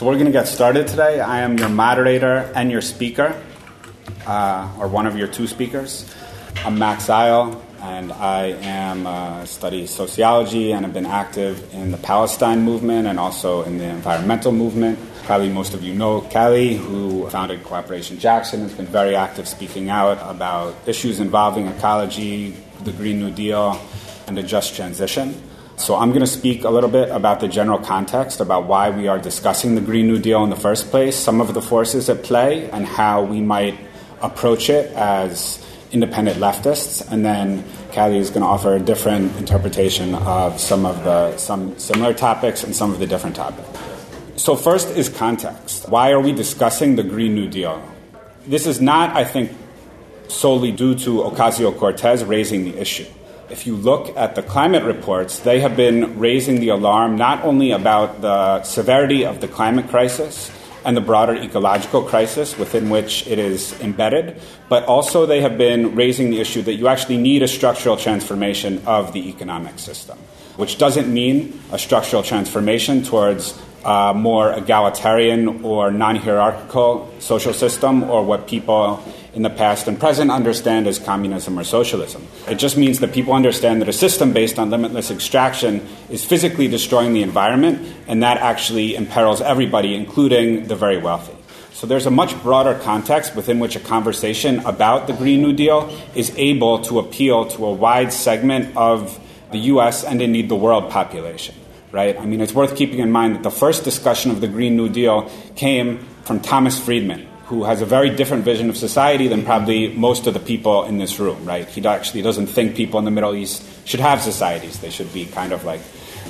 So we're going to get started today. I am your moderator and your speaker, uh, or one of your two speakers. I'm Max Isle, and I am uh, study sociology and have been active in the Palestine movement and also in the environmental movement. Probably most of you know Kali, who founded Cooperation Jackson, has been very active speaking out about issues involving ecology, the Green New Deal, and the just transition. So I'm going to speak a little bit about the general context, about why we are discussing the Green New Deal in the first place, some of the forces at play, and how we might approach it as independent leftists. And then Kali is going to offer a different interpretation of some of the some similar topics and some of the different topics. So first is context. Why are we discussing the Green New Deal? This is not, I think, solely due to Ocasio Cortez raising the issue if you look at the climate reports, they have been raising the alarm not only about the severity of the climate crisis and the broader ecological crisis within which it is embedded, but also they have been raising the issue that you actually need a structural transformation of the economic system, which doesn't mean a structural transformation towards a more egalitarian or non hierarchical social system or what people in the past and present understand as communism or socialism. It just means that people understand that a system based on limitless extraction is physically destroying the environment, and that actually imperils everybody, including the very wealthy. So there's a much broader context within which a conversation about the Green New Deal is able to appeal to a wide segment of the US and indeed the world population. Right? I mean, it's worth keeping in mind that the first discussion of the Green New Deal came from Thomas Friedman, who has a very different vision of society than probably most of the people in this room, right? He actually doesn't think people in the Middle East should have societies. They should be kind of like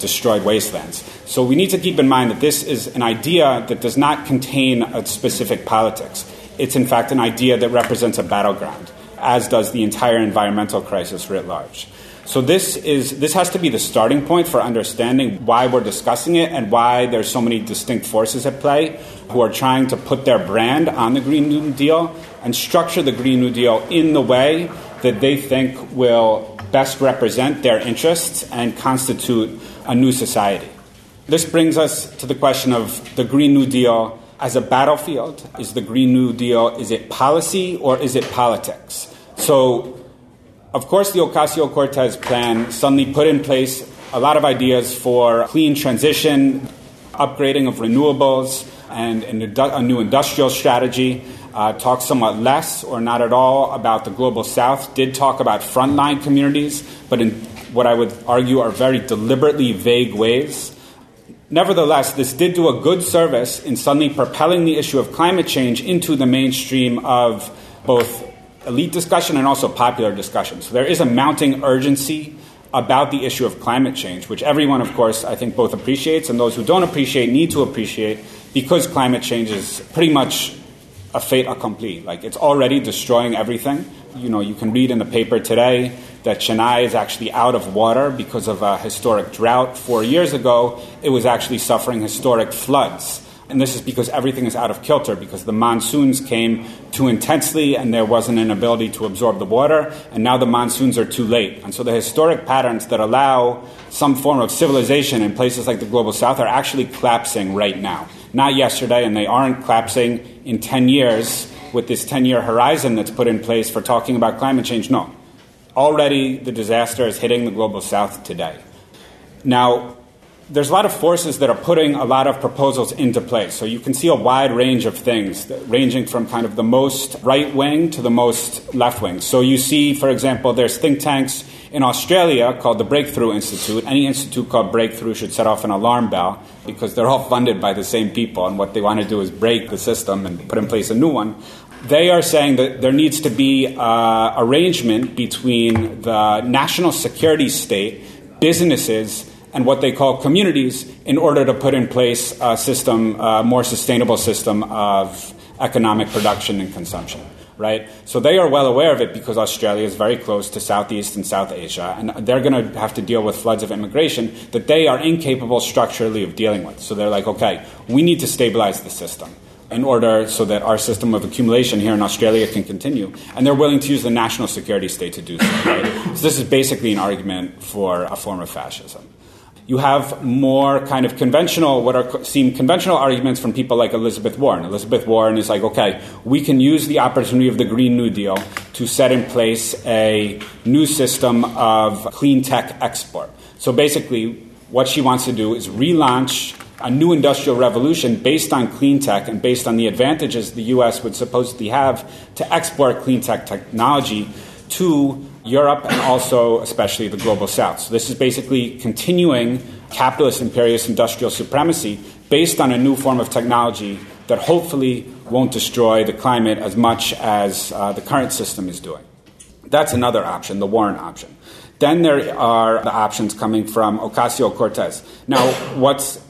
destroyed wastelands. So we need to keep in mind that this is an idea that does not contain a specific politics. It's in fact an idea that represents a battleground, as does the entire environmental crisis writ large. So this is this has to be the starting point for understanding why we're discussing it and why there's so many distinct forces at play who are trying to put their brand on the Green New Deal and structure the Green New Deal in the way that they think will best represent their interests and constitute a new society. This brings us to the question of the Green New Deal as a battlefield. Is the Green New Deal is it policy or is it politics? So of course, the Ocasio Cortez plan suddenly put in place a lot of ideas for clean transition, upgrading of renewables, and a new industrial strategy. Uh, talked somewhat less or not at all about the global south, did talk about frontline communities, but in what I would argue are very deliberately vague ways. Nevertheless, this did do a good service in suddenly propelling the issue of climate change into the mainstream of both elite discussion and also popular discussion. So there is a mounting urgency about the issue of climate change, which everyone, of course, I think both appreciates and those who don't appreciate need to appreciate because climate change is pretty much a fait accompli. Like it's already destroying everything. You know, you can read in the paper today that Chennai is actually out of water because of a historic drought. Four years ago, it was actually suffering historic floods. And this is because everything is out of kilter, because the monsoons came too intensely and there wasn't an ability to absorb the water, and now the monsoons are too late. And so the historic patterns that allow some form of civilization in places like the global south are actually collapsing right now. Not yesterday, and they aren't collapsing in 10 years with this 10 year horizon that's put in place for talking about climate change. No. Already the disaster is hitting the global south today. Now, there's a lot of forces that are putting a lot of proposals into place. So you can see a wide range of things, ranging from kind of the most right wing to the most left wing. So you see, for example, there's think tanks in Australia called the Breakthrough Institute. Any institute called Breakthrough should set off an alarm bell because they're all funded by the same people, and what they want to do is break the system and put in place a new one. They are saying that there needs to be uh, arrangement between the national security state, businesses, and what they call communities in order to put in place a system, a more sustainable system of economic production and consumption. Right? So they are well aware of it because Australia is very close to Southeast and South Asia, and they're going to have to deal with floods of immigration that they are incapable structurally of dealing with. So they're like, okay, we need to stabilize the system in order so that our system of accumulation here in Australia can continue. And they're willing to use the national security state to do so. Right? so this is basically an argument for a form of fascism. You have more kind of conventional, what are seem conventional arguments from people like Elizabeth Warren. Elizabeth Warren is like, okay, we can use the opportunity of the Green New Deal to set in place a new system of clean tech export. So basically, what she wants to do is relaunch a new industrial revolution based on clean tech and based on the advantages the US would supposedly have to export clean tech technology to Europe and also, especially, the global south. So, this is basically continuing capitalist imperialist industrial supremacy based on a new form of technology that hopefully won't destroy the climate as much as uh, the current system is doing. That's another option, the Warren option. Then there are the options coming from Ocasio Cortez. Now, what's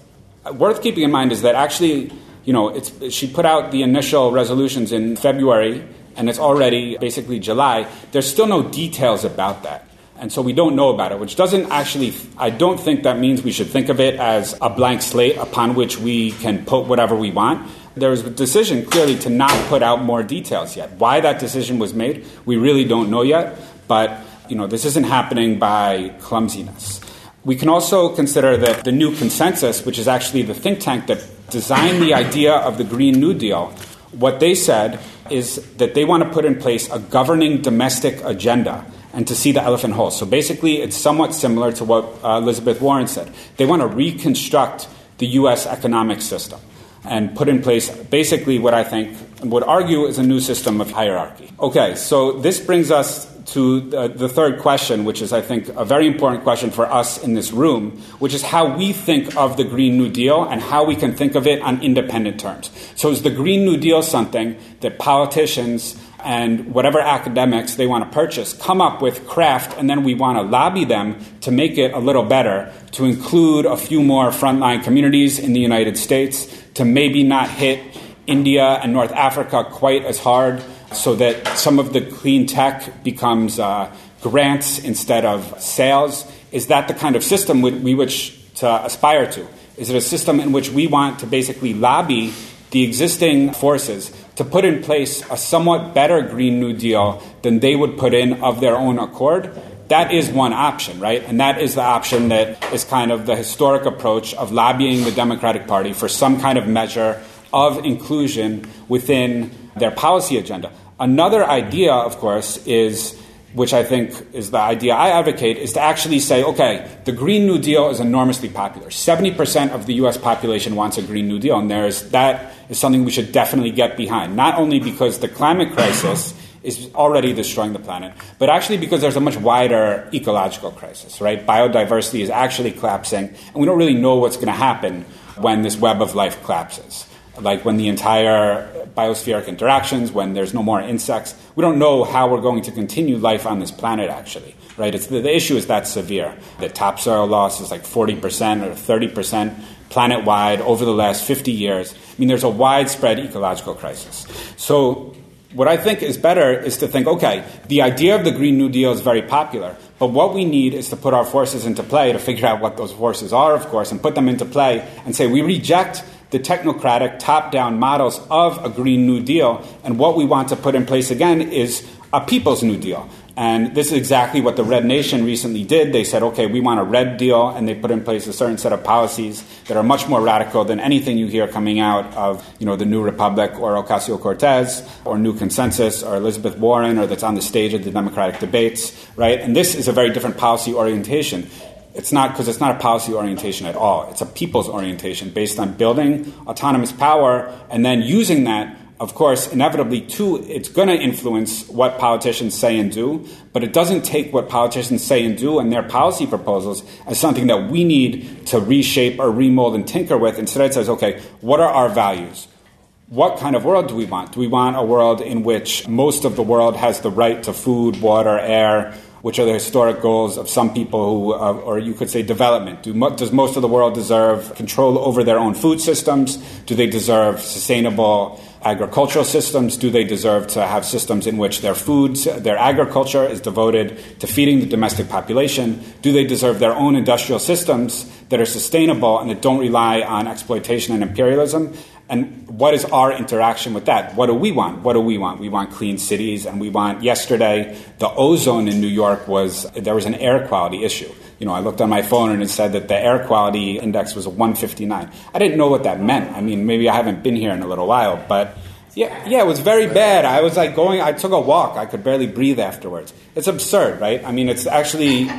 worth keeping in mind is that actually, you know, she put out the initial resolutions in February and it's already basically July, there's still no details about that. And so we don't know about it, which doesn't actually, I don't think that means we should think of it as a blank slate upon which we can put whatever we want. There was a decision clearly to not put out more details yet. Why that decision was made, we really don't know yet, but you know, this isn't happening by clumsiness. We can also consider that the new consensus, which is actually the think tank that designed the idea of the Green New Deal, what they said is that they want to put in place a governing domestic agenda and to see the elephant whole. So basically, it's somewhat similar to what uh, Elizabeth Warren said. They want to reconstruct the U.S. economic system and put in place basically what I think would argue is a new system of hierarchy. Okay, so this brings us to the, the, third question, which is, I think, a very important question for us in this room, which is how we think of the Green New Deal and how we can think of it on independent terms. So, is the Green New Deal something that politicians and whatever academics they want to purchase come up with craft, and then we want to lobby them to make it a little better, to include a few more frontline communities in the United States, to maybe not hit India and North Africa quite as hard so that some of the clean tech becomes uh, grants instead of sales? Is that the kind of system we wish to aspire to? Is it a system in which we want to basically lobby the existing forces to put in place a somewhat better Green New Deal than they would put in of their own accord? That is one option, right? And that is the option that is kind of the historic approach of lobbying the Democratic Party for some kind of measure of inclusion within their policy agenda. Another idea, of course, is which I think is the idea I advocate, is to actually say, okay, the Green New Deal is enormously popular. 70% of the US population wants a Green New Deal, and there's, that is something we should definitely get behind. Not only because the climate crisis is already destroying the planet, but actually because there's a much wider ecological crisis, right? Biodiversity is actually collapsing, and we don't really know what's going to happen when this web of life collapses like when the entire biospheric interactions, when there's no more insects. We don't know how we're going to continue life on this planet, actually, right? It's, the, the issue is that severe. The topsoil loss is like 40% or 30% planet wide over the last 50 years. I mean, there's a widespread ecological crisis. So, what I think is better is to think okay, the idea of the Green New Deal is very popular, but what we need is to put our forces into play to figure out what those forces are, of course, and put them into play and say we reject the technocratic top down models of a Green New Deal. And what we want to put in place again is a People's New Deal. And this is exactly what the Red Nation recently did. They said, okay, we want a red deal, and they put in place a certain set of policies that are much more radical than anything you hear coming out of, you know, the New Republic or Ocasio Cortez or New Consensus or Elizabeth Warren or that's on the stage of the Democratic debates, right? And this is a very different policy orientation. It's not because it's not a policy orientation at all. It's a people's orientation based on building autonomous power and then using that, of course, inevitably, too, it's going to influence what politicians say and do, but it doesn't take what politicians say and do and their policy proposals as something that we need to reshape or remold and tinker with. Instead, it says, okay, what are our values? What kind of world do we want? Do we want a world in which most of the world has the right to food, water, air, which are the historic goals of some people who, uh, or you could say development. Do, does most of the world deserve control over their own food systems? Do they deserve sustainable agricultural systems? Do they deserve to have systems in which their foods, their agriculture is devoted to feeding the domestic population? Do they deserve their own industrial systems that are sustainable and that don't rely on exploitation and imperialism? And what is our interaction with that? What do we want? What do we want? We want clean cities, and we want. Yesterday, the ozone in New York was there was an air quality issue. you know, I looked on my phone and it said that the air quality index was a 159. I didn't know what that meant. I mean, maybe I haven't been here in a little while, but yeah, yeah, it was very bad. I was like going, I took a walk. I could barely breathe afterwards. It's absurd, right? I mean, it's actually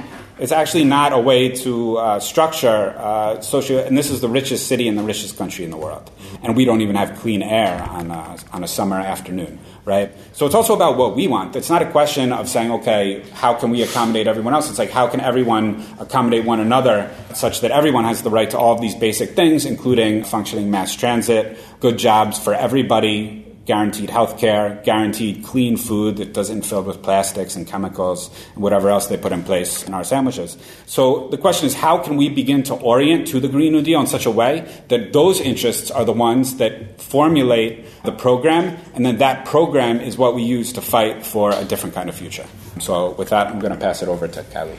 it's actually not a way to uh, structure uh, socio. And this is the richest city and the richest country in the world, and we don't even have clean air on a, on a summer afternoon, right? So it's also about what we want. It's not a question of saying, okay, how can we accommodate everyone else? It's like how can everyone accommodate one another such that everyone has the right to all of these basic things, including functioning mass transit, good jobs for everybody, guaranteed health care, guaranteed clean food that doesn't fill with plastics and chemicals and whatever else they put in place in our sandwiches. So the question is how can we begin to orient to the Green New Deal in such a way that those interests are the ones that formulate the program and then that program is what we use to fight for a different kind of future. So with that I'm going to pass it over to Kali.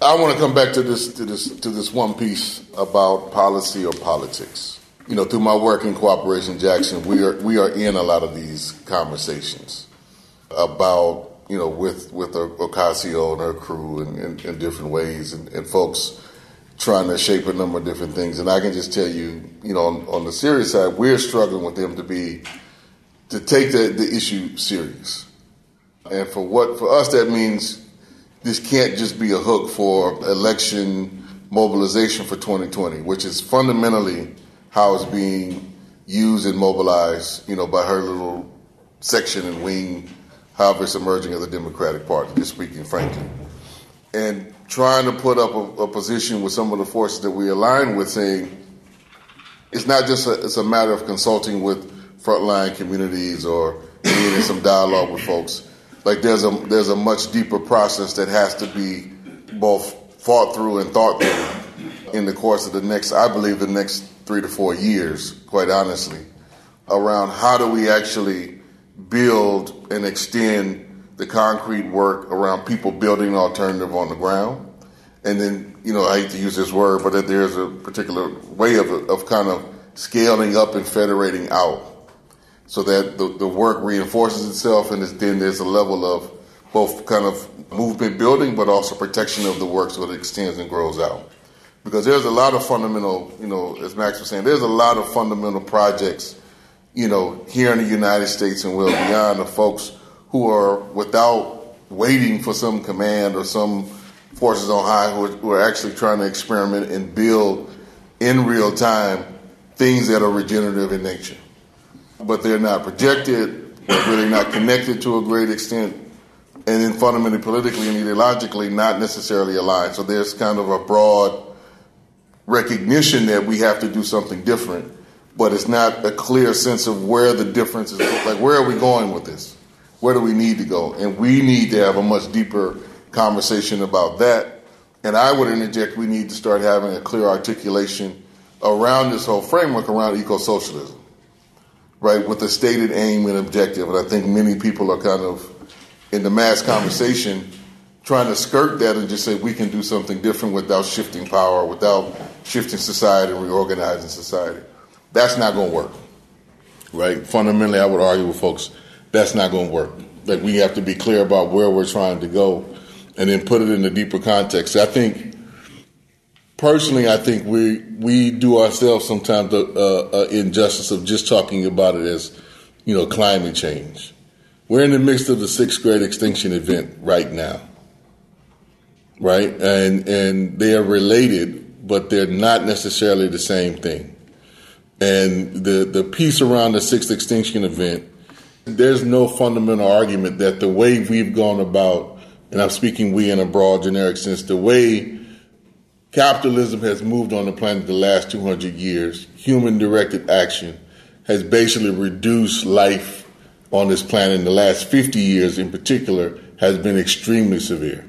I want to come back to this to this to this one piece about policy or politics you know, through my work in Cooperation Jackson, we are we are in a lot of these conversations about you know with with Ocasio and her crew in, in, in different ways, and, and, folks trying to shape a number of different things. And I can just tell you, you know, on, on the serious side, we're struggling with them to be to take the, the issue serious. And for what for us that means this can't just be a hook for election mobilization for 2020, which is fundamentally how it's being used and mobilized, you know, by her little section and wing, however it's emerging of the Democratic Party, just speaking frankly. And trying to put up a, a position with some of the forces that we align with saying it's not just a, it's a matter of consulting with frontline communities or needing some dialogue with folks. Like there's a there's a much deeper process that has to be both fought through and thought through in the course of the next, I believe, the next three to four years, quite honestly, around how do we actually build and extend the concrete work around people building an alternative on the ground. And then, you know, I hate to use this word, but that there's a particular way of, of kind of scaling up and federating out so that the, the work reinforces itself and then there's a level of both kind of movement building but also protection of the work so it extends and grows out because there's a lot of fundamental, you know, as Max was saying, there's a lot of fundamental projects, you know, here in the United States and well beyond of folks who are without waiting for some command or some forces on high who are, who are actually trying to experiment and build in real time things that are regenerative in nature. But they're not projected, they're really not connected to a great extent, and then fundamentally politically and ideologically not necessarily aligned. So there's kind of a broad recognition that we have to do something different, but it's not a clear sense of where the difference is. Like, where are we going with this? Where do we need to go? And we need to have a much deeper conversation about that. And I would interject we need to start having a clear articulation around this whole framework around eco socialism, right, with a stated aim and objective. And I think many people are kind of in the mass conversation trying to skirt that and just say we can do something different without shifting power, without shifting society and reorganizing society. That's not going to work, right? Fundamentally, I would argue with folks that's not going to work. Like we have to be clear about where we're trying to go, and then put it in a deeper context. I think, personally, I think we we do ourselves sometimes the uh, uh, injustice of just talking about it as, you know, climate change. We're in the midst of the sixth grade extinction event right now, right? And and they are related but they're not necessarily the same thing. And the, the piece around the sixth extinction event, there's no fundamental argument that the way we've gone about, and I'm speaking we in a broad generic sense, the way capitalism has moved on the planet the last 200 years, human directed action has basically reduced life on this planet in the last 50 years in particular has been extremely severe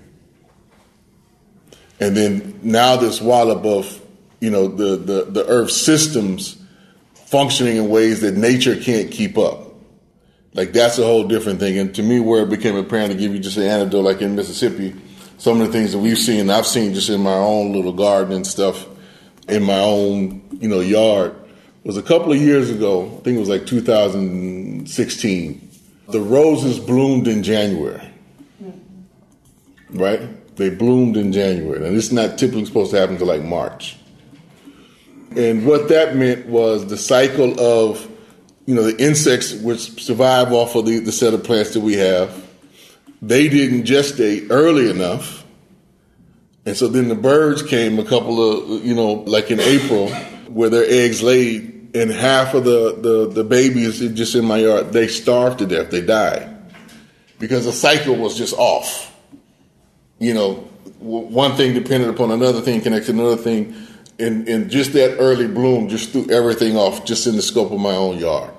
and then now this wallop of you know the, the, the earth systems functioning in ways that nature can't keep up. Like that's a whole different thing. And to me where it became apparent to give you just an anecdote like in mississippi some of the things that we've seen i've seen just in my own little garden and stuff in my own you know yard was a couple of years ago i think it was like 2016 the roses bloomed in january. Hmm. Right They bloomed in January, and it's not typically supposed to happen until like March. And what that meant was the cycle of, you know, the insects which survive off of the, the set of plants that we have. They didn't gestate early enough. And so then the birds came a couple of, you know, like in April, where their eggs laid, and half of the, the, the babies just in my yard, they starved to death. They died because the cycle was just off. You know, one thing depended upon another thing, connected another thing and, and just that early bloom just threw everything off just in the scope of my own yard.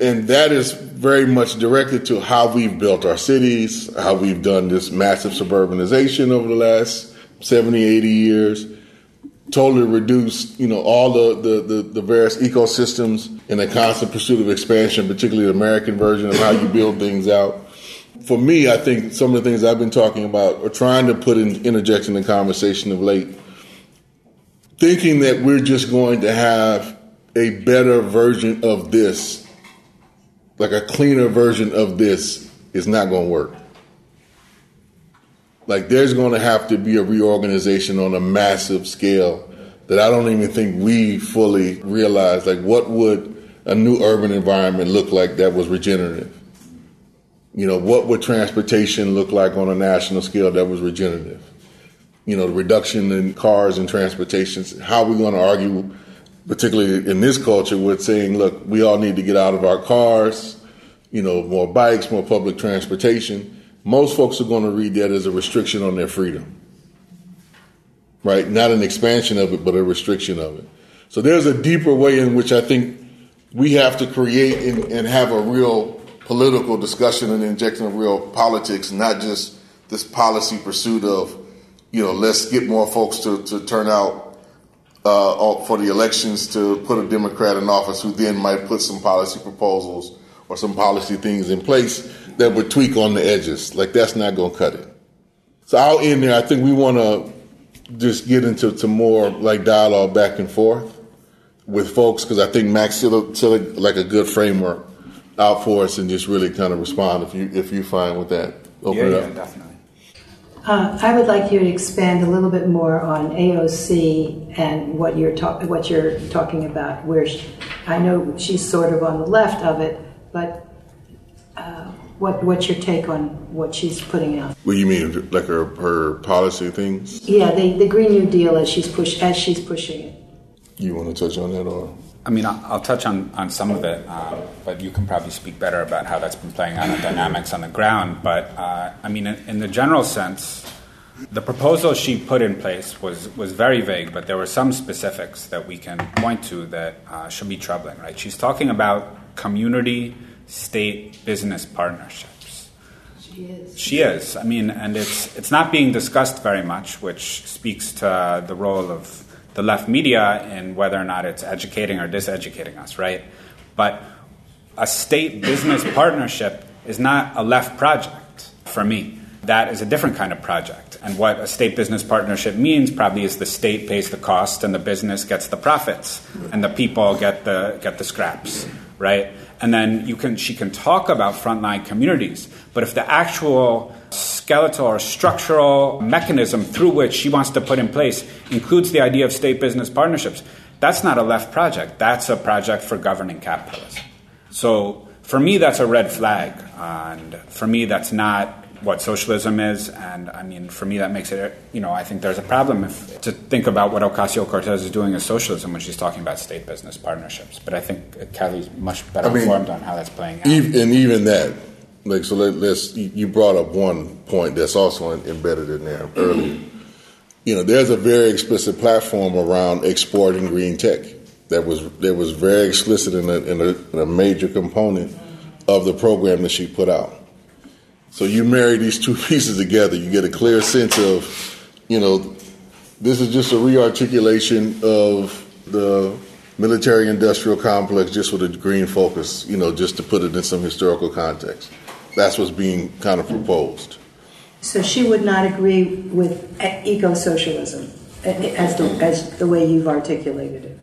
And that is very much directed to how we've built our cities, how we've done this massive suburbanization over the last 70, 80 years, totally reduced, you know, all the, the, the, the various ecosystems in a constant pursuit of expansion, particularly the American version of how you build things out. For me, I think some of the things I've been talking about or trying to put in, interject in conversation of late thinking that we're just going to have a better version of this, like a cleaner version of this, is not going to work. Like, there's going to have to be a reorganization on a massive scale that I don't even think we fully realize. Like, what would a new urban environment look like that was regenerative? You know, what would transportation look like on a national scale that was regenerative? you know, the reduction in cars and transportation. How are we going to argue, particularly in this culture, with saying, look, we all need to get out of our cars, you know, more bikes, more public transportation? Most folks are going to read that as a restriction on their freedom, right? Not an expansion of it, but a restriction of it. So there's a deeper way in which I think we have to create and, and have a real political discussion and injection of real politics, not just this policy pursuit of you know, let's get more folks to, to turn out uh, for the elections to put a Democrat in office who then might put some policy proposals or some policy things in place that would tweak on the edges. Like that's not going to cut it. So I'll end there. I think we want to just get into to more like dialogue back and forth with folks because I think Max still like a good framework out for us and just really kind of respond if you if you find with that. Open yeah, yeah, definitely. Uh, I would like you to expand a little bit more on AOC and what you're talk- what you're talking about. Where she, I know she's sort of on the left of it, but uh, what what's your take on what she's putting out? What do you mean, like her her policy things? Yeah, the, the Green New Deal as she's push as she's pushing it. You want to touch on that, or? I mean, I'll, touch on, on some of it, um, but you can probably speak better about how that's been playing out in dynamics on the ground. But uh, I mean, in, in, the general sense, the proposal she put in place was, was very vague, but there were some specifics that we can point to that uh, should be troubling, right? She's talking about community state business partnerships. She is. She is. I mean, and it's, it's not being discussed very much, which speaks to the role of the left media in whether or not it's educating or diseducating us, right? But a state business partnership is not a left project for me. That is a different kind of project. And what a state business partnership means probably is the state pays the cost and the business gets the profits and the people get the get the scraps, right? And then you can she can talk about frontline communities, but if the actual skeletal or structural mechanism through which she wants to put in place includes the idea of state business partnerships. That's not a left project. That's a project for governing capitalism. So for me, that's a red flag. And for me, that's not what socialism is. And I mean, for me, that makes it, you know, I think there's a problem if, to think about what Ocasio Cortez is doing as socialism when she's talking about state business partnerships. But I think Kali's much better I mean, informed on how that's playing out. Even, and even that, like so let, us you brought up one point that's also embedded in there earlier. You know there's a very explicit platform around exporting green tech that was that was very explicit in a, in a, in a major component of the program that she put out. So you marry these two pieces together you get a clear sense of you know this is just a rearticulation of the military industrial complex just with a green focus you know just to put it in some historical context that's what's being kind of proposed. So she would not agree with eco socialism as the, as the way you've articulated it.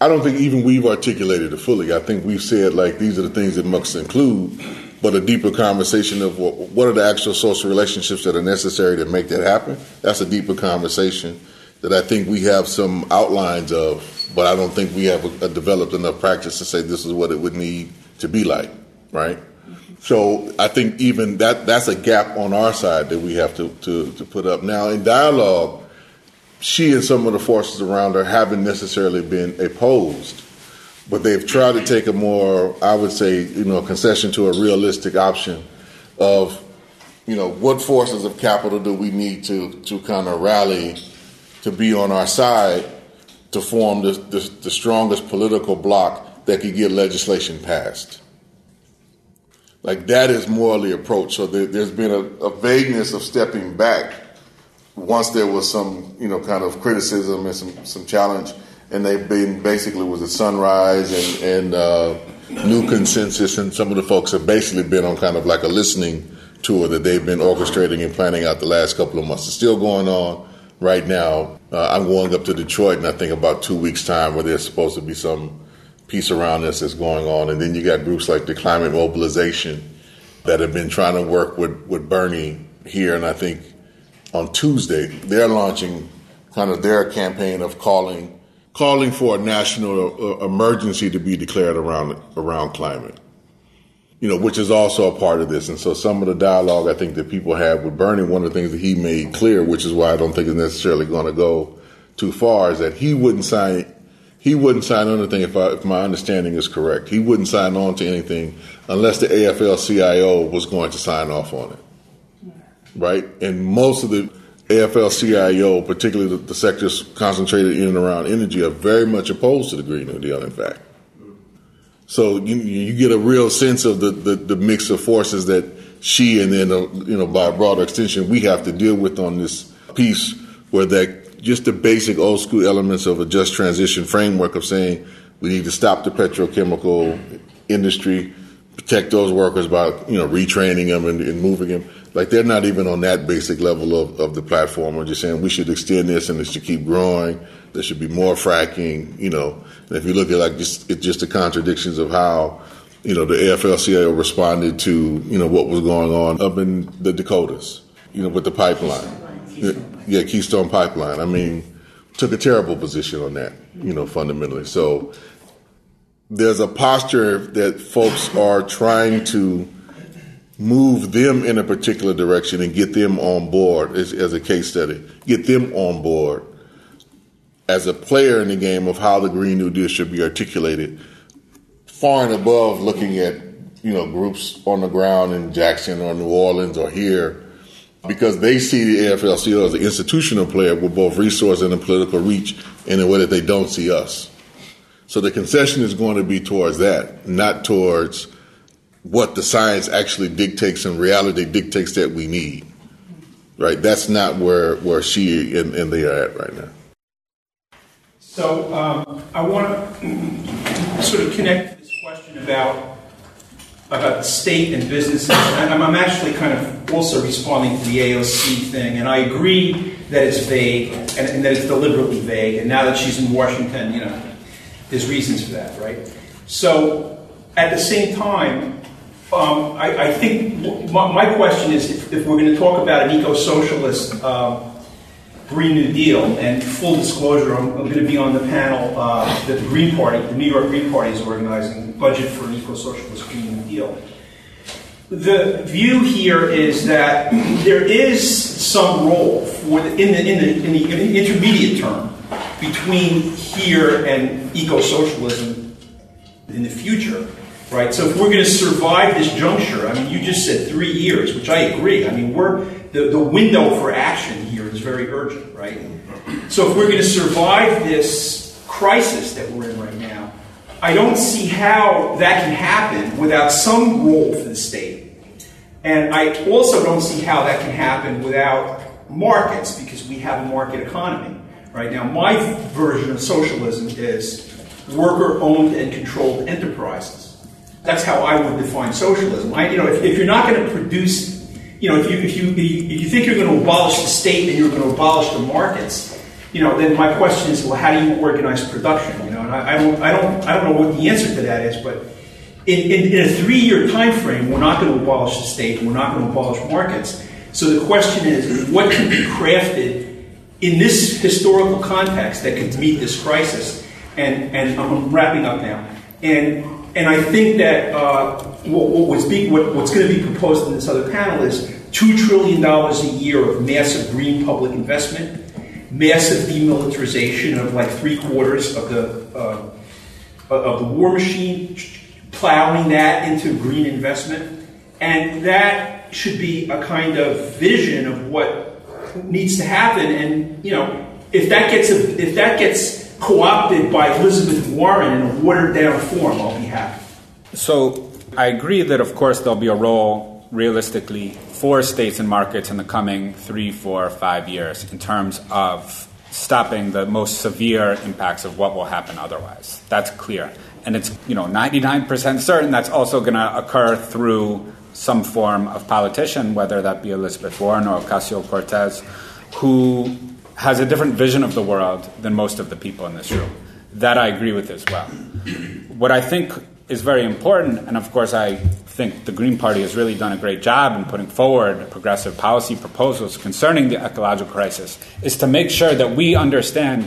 I don't think even we've articulated it fully. I think we've said like these are the things that must include, but a deeper conversation of what, what are the actual social relationships that are necessary to make that happen. That's a deeper conversation that I think we have some outlines of, but I don't think we have a, a developed enough practice to say this is what it would need to be like, right? So I think even that that's a gap on our side that we have to, to, to put up. Now in dialogue, she and some of the forces around her haven't necessarily been opposed, but they've tried to take a more, I would say, you know, concession to a realistic option of, you know, what forces of capital do we need to to kind of rally to be on our side to form the, the, the strongest political bloc that could get legislation passed. Like that is morally approached. So there, has been a, a vagueness of stepping back once there was some, you know, kind of criticism and some, some challenge, and they've been basically was a sunrise and, and uh, new consensus, and some of the folks have basically been on kind of like a listening tour that they've been orchestrating and planning out the last couple of months. It's still going on right now. Uh, I'm going up to Detroit in I think about two weeks' time, where there's supposed to be some piece around this that's going on, and then you got groups like the Climate Mobilization that have been trying to work with with Bernie here, and I think on Tuesday they're launching kind of their campaign of calling calling for a national uh, emergency to be declared around around climate you know, which is also a part of this. And so some of the dialogue I think that people have with Bernie, one of the things that he made clear, which is why I don't think it's necessarily going to go too far, is that he wouldn't sign he wouldn't sign on anything if, I, if my understanding is correct. He wouldn't sign on to anything unless the AFL-CIO was going to sign off on it, right? And most of the AFL-CIO, particularly the, the sectors concentrated in and around energy, are very much opposed to the Green New Deal. In fact, so you, you get a real sense of the, the, the mix of forces that she and then, uh, you know, by a broader extension, we have to deal with on this piece where that just the basic old school elements of a just transition framework of saying we need to stop the petrochemical industry, protect those workers by, you know, retraining them and, and moving them. Like they're not even on that basic level of, of the platform. We're just saying we should extend this and it should keep growing. There should be more fracking, you know, and if you look at like just it's just the contradictions of how you know the AFL-CIO responded to you know what was going on up in the Dakotas, you know, with the pipeline, yeah, Keystone Pipeline. I mean, took a terrible position on that, you know, fundamentally. So there's a posture that folks are trying to move them in a particular direction and get them on board as, as a case study, get them on board as a player in the game of how the Green New Deal should be articulated, far and above looking at you know groups on the ground in Jackson or New Orleans or here, because they see the AFL-CIO as an institutional player with both resource and a political reach in a way that they don't see us. So the concession is going to be towards that, not towards what the science actually dictates and reality dictates that we need. Right? That's not where where she and, and they are at right now. So um, I want to sort of connect this question about about the state and businesses. And I'm actually kind of also responding to the AOC thing, and I agree that it's vague and, and that it's deliberately vague. And now that she's in Washington, you know, there's reasons for that, right? So at the same time, um, I, I, think my, my, question is if, if, we're going to talk about an eco-socialist. Uh, Green New Deal. And full disclosure, I'm, I'm going to be on the panel uh, that the Green Party, the New York Green Party, is organizing, Budget for an Eco-Socialist Green The view here is that there is some role for the, in, the, in, the, in the intermediate term between here and eco-socialism in the future, right? So if we're going to survive this juncture, I mean, you just said three years, which I agree. I mean, we're the, the window for action here is very urgent, right? So if we're going to survive this crisis that we're in right now, I don't see how that can happen without some role for the state. And I also don't see how that can happen without markets because we have a market economy. Right now, my version of socialism is worker owned and controlled enterprises. That's how I would define socialism. I, you know, if, if you're not going to produce you know, if you, if you, if you think you're going to abolish the state and you're going to abolish the markets, you know, then my question is, well, how do you organize production? I, I, don't, I don't, I don't know what the answer to that is, but in, in, in a three-year time frame, we're not going to abolish the state. We're not going to abolish markets. So the question is, what can be crafted in this historical context that could meet this crisis? And, and I'm wrapping up now. And, and I think that uh, what, what, was being, what, what's going to be proposed in this other panel is $2 trillion a year of massive green public investment, massive demilitarization of like three quarters of the, uh, of the war machine, plowing that into green investment. And that should be a kind of vision of what needs to happen. And, you know, if that gets, a, if that gets co-opted by Elizabeth Warren in a watered down form, I'll be happy. So I agree that, of course, there'll be a role realistically for states and markets in the coming three, four, five years in terms of stopping the most severe impacts of what will happen otherwise. That's clear. And it's, you know, 99% certain that's also going to occur through some form of politician, whether that be Elizabeth Warren or Ocasio Cortez, who has a different vision of the world than most of the people in this room. That I agree with as well. What I think is very important, and of course, I think the Green Party has really done a great job in putting forward progressive policy proposals concerning the ecological crisis, is to make sure that we understand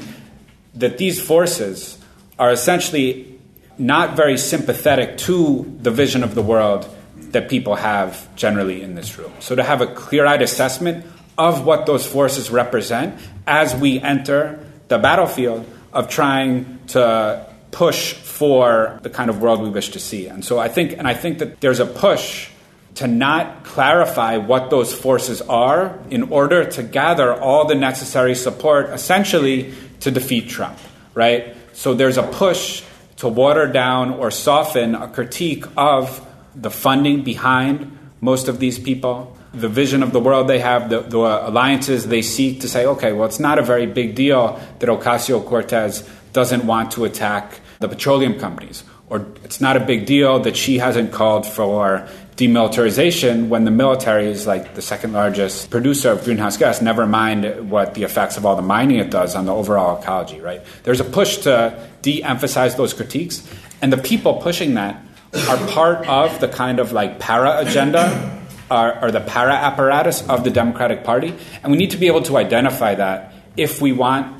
that these forces are essentially not very sympathetic to the vision of the world that people have generally in this room. So, to have a clear eyed assessment of what those forces represent as we enter the battlefield of trying to push for the kind of world we wish to see. And so I think and I think that there's a push to not clarify what those forces are in order to gather all the necessary support essentially to defeat Trump, right? So there's a push to water down or soften a critique of the funding behind most of these people, the vision of the world they have, the, the alliances they seek to say, okay, well, it's not a very big deal that Ocasio Cortez doesn't want to attack the petroleum companies. Or it's not a big deal that she hasn't called for demilitarization when the military is like the second largest producer of greenhouse gas, never mind what the effects of all the mining it does on the overall ecology, right? There's a push to de emphasize those critiques, and the people pushing that are part of the kind of like para agenda or, or the para apparatus of the Democratic Party. And we need to be able to identify that if we want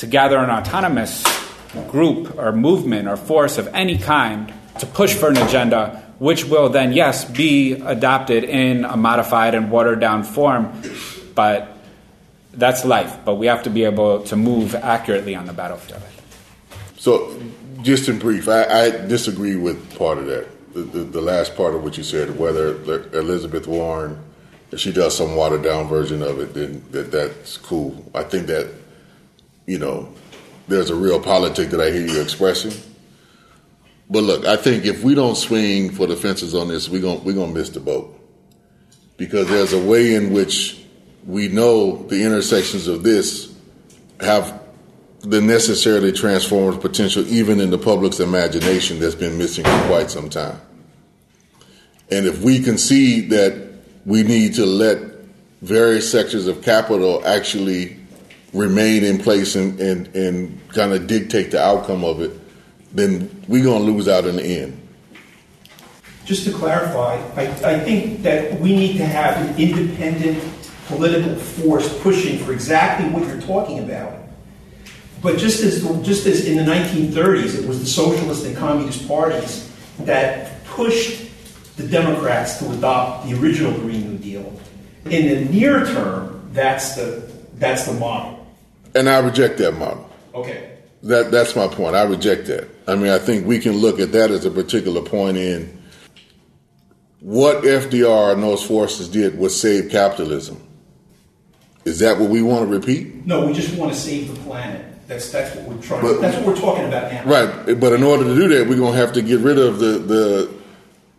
to gather an autonomous group or movement or force of any kind to push for an agenda which will then, yes, be adopted in a modified and watered down form, but that's life. But we have to be able to move accurately on the battlefield. So, just in brief, I, I disagree with part of that. The, the, the, last part of what you said, whether Elizabeth Warren, if she does some watered down version of it, then that that's cool. I think that, you know, there's a real politic that I hear you expressing. But look, I think if we don't swing for the fences on this, we're going we're gonna miss the boat. Because there's a way in which we know the intersections of this have the necessarily transformative potential, even in the public's imagination, that's been missing for quite some time. And if we concede that we need to let various sectors of capital actually remain in place and, and, and kind of dictate the outcome of it, then we're going to lose out in the end. Just to clarify, I, I think that we need to have an independent political force pushing for exactly what you're talking about but just as, just as in the 1930s, it was the socialist and communist parties that pushed the Democrats to adopt the original Green New Deal. In the near term, that's the, that's the model. And I reject that model. Okay. That, that's my point. I reject that. I mean, I think we can look at that as a particular point in what FDR and those forces did was save capitalism. Is that what we want to repeat? No, we just want to save the planet. That's that's what we're trying. But, that's what we're talking about now. Right, but in order to do that, we're going to have to get rid of the the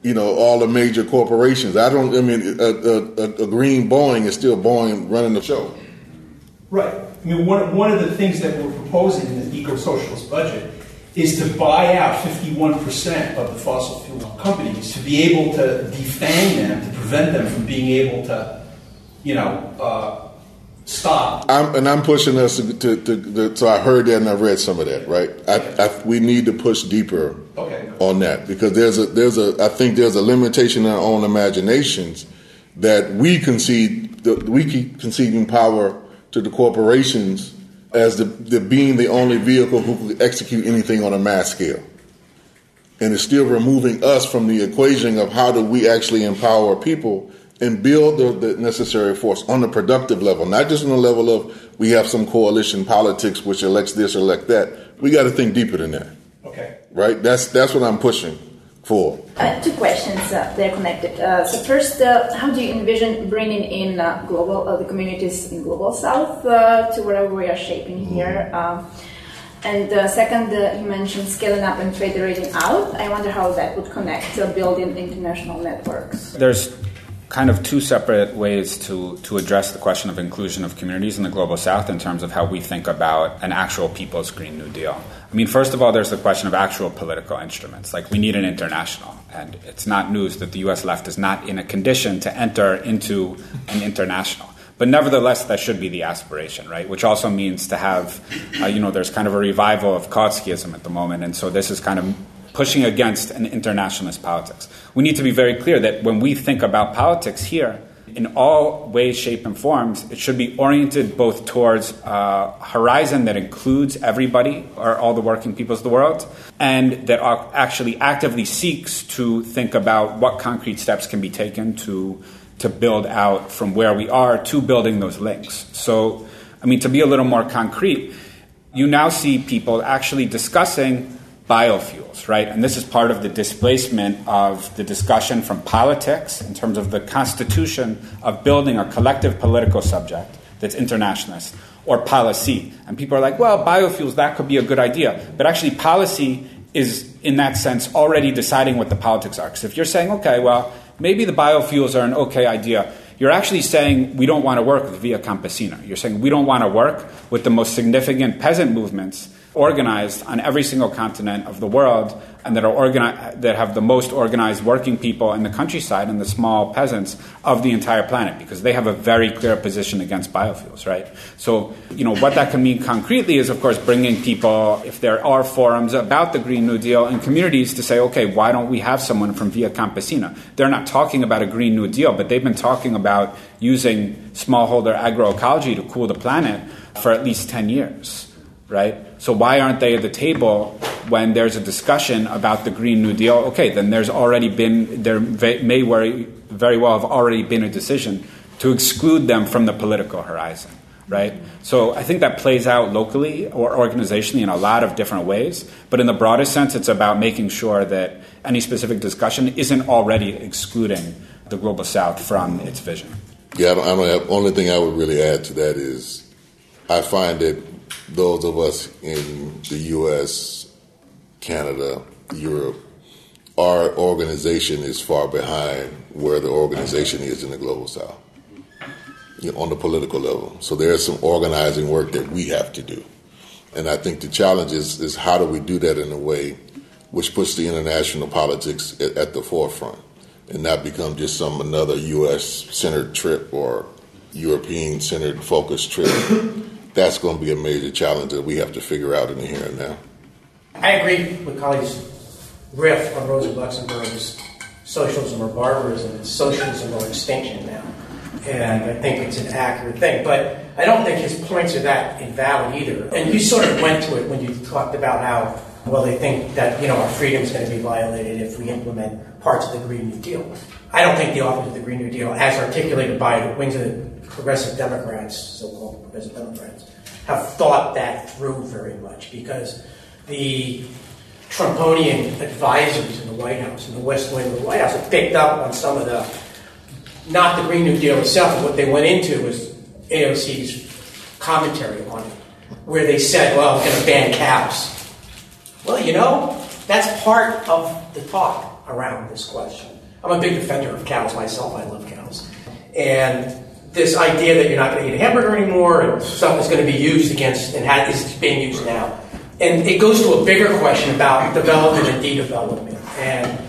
you know all the major corporations. I don't. I mean, a, a, a green Boeing is still Boeing running the show. Right. I mean, one one of the things that we're proposing in the eco-socialist budget is to buy out 51% of the fossil fuel companies to be able to defang them, to prevent them from being able to, you know, uh, stop. I'm, and I'm pushing us to, to, to, to, so I heard that and I read some of that. Right, I, I, we need to push deeper Okay. on that because there's a there's a I think there's a limitation in our own imaginations that we concede that we keep conceding power to the corporations as the, the being the only vehicle who can execute anything on a mass scale. And it's still removing us from the equation of how do we actually empower people and build the, the necessary force on the productive level, not just on the level of we have some coalition politics which elects this or elect that. We got to think deeper than that, Okay. right? That's that's what I'm pushing for. Uh, two questions, uh, they're connected. Uh, so first, uh, how do you envision bringing in uh, global uh, the communities in global south uh, to wherever we are shaping here? Um, and uh, second, uh, you mentioned scaling up and federating out. I wonder how that would connect to building international networks. There's kind of two separate ways to, to address the question of inclusion of communities in the global south in terms of how we think about an actual people's Green New Deal. I mean, first of all, there's the question of actual political instruments. Like, we need an international. And it's not news that the US left is not in a condition to enter into an international. But nevertheless, that should be the aspiration, right? Which also means to have, uh, you know, there's kind of a revival of Kautskyism at the moment. And so this is kind of pushing against an internationalist politics. We need to be very clear that when we think about politics here, in all ways, shape, and forms, it should be oriented both towards a horizon that includes everybody or all the working peoples of the world, and that actually actively seeks to think about what concrete steps can be taken to to build out from where we are to building those links. So, I mean, to be a little more concrete, you now see people actually discussing biofuels, right? And this is part of the displacement of the discussion from politics in terms of the constitution of building a collective political subject that's internationalist or policy. And people are like, well, biofuels, that could be a good idea. But actually, policy is, in that sense, already deciding what the politics are. Because if you're saying, okay, well, maybe the biofuels are an okay idea, you're actually saying we don't want to work with Via Campesina. You're saying we don't want to work with the most significant peasant movements organized on every single continent of the world and that are that have the most organized working people in the countryside and the small peasants of the entire planet because they have a very clear position against biofuels right? So you know what that can mean concretely is of course bringing people if there are forums about the green new deal in communities to say okay why don't we have someone from via campesina? They're not talking about a green new deal but they've been talking about using smallholder agroecology to cool the planet for at least 10 years right? So why aren't they at the table when there's a discussion about the Green New Deal? Okay, then there's already been there may very well have already been a decision to exclude them from the political horizon, right? So I think that plays out locally or organizationally in a lot of different ways. But in the broadest sense, it's about making sure that any specific discussion isn't already excluding the global South from its vision. Yeah, I don't, I don't have. Only thing I would really add to that is, I find that those of us in the U.S., Canada, Europe, our organization is far behind where the organization is in the global South, you know, on the political level. So there's some organizing work that we have to do, and I think the challenge is, is how do we do that in a way which puts the international politics at, at the forefront and not become just some another U.S. centered trip or European centered focused trip. That's going to be a major challenge that we have to figure out in the here and now. I agree with Kali's riff on Rosa Luxemburg's socialism or barbarism. It's socialism or extinction now. And I think it's an accurate thing. But I don't think his points are that invalid either. And you sort of went to it when you talked about how, well, they think that, you know, our freedom is going to be violated if we implement parts of the Green New Deal. I don't think the authors of the Green New Deal, as articulated by the wings of the progressive Democrats, so-called progressive Democrats, have thought that through very much because the Trumponian advisors in the White House, in the West Wing of the White House, have picked up on some of the, not the Green New Deal itself, but what they went into was AOC's commentary on it, where they said, well, we're going to ban cows. Well, you know, that's part of the talk around this question. I'm a big defender of cows myself. I love cows. And this idea that you're not going to eat a hamburger anymore and stuff is going to be used against and ha- is being used now. And it goes to a bigger question about development and de-development. And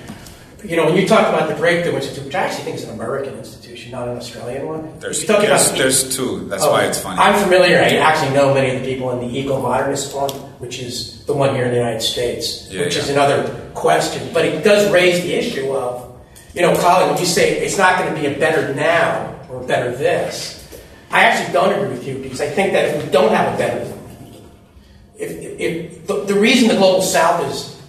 you know, when you talk about the Breakthrough Institute, which I actually think is an American institution, not an Australian one. There's, there's, about- there's two. That's Oh, why it's funny. I'm familiar. I actually know many of the people in the Eco Modernist Fund, which is the one here in the United States, Yeah, which yeah. is another question. But it does raise the issue of, you know, Colin, when you say it's not going to be a better now better this, I actually don't agree with you because I think that if we don't have a better, if, if the, the reason the global south is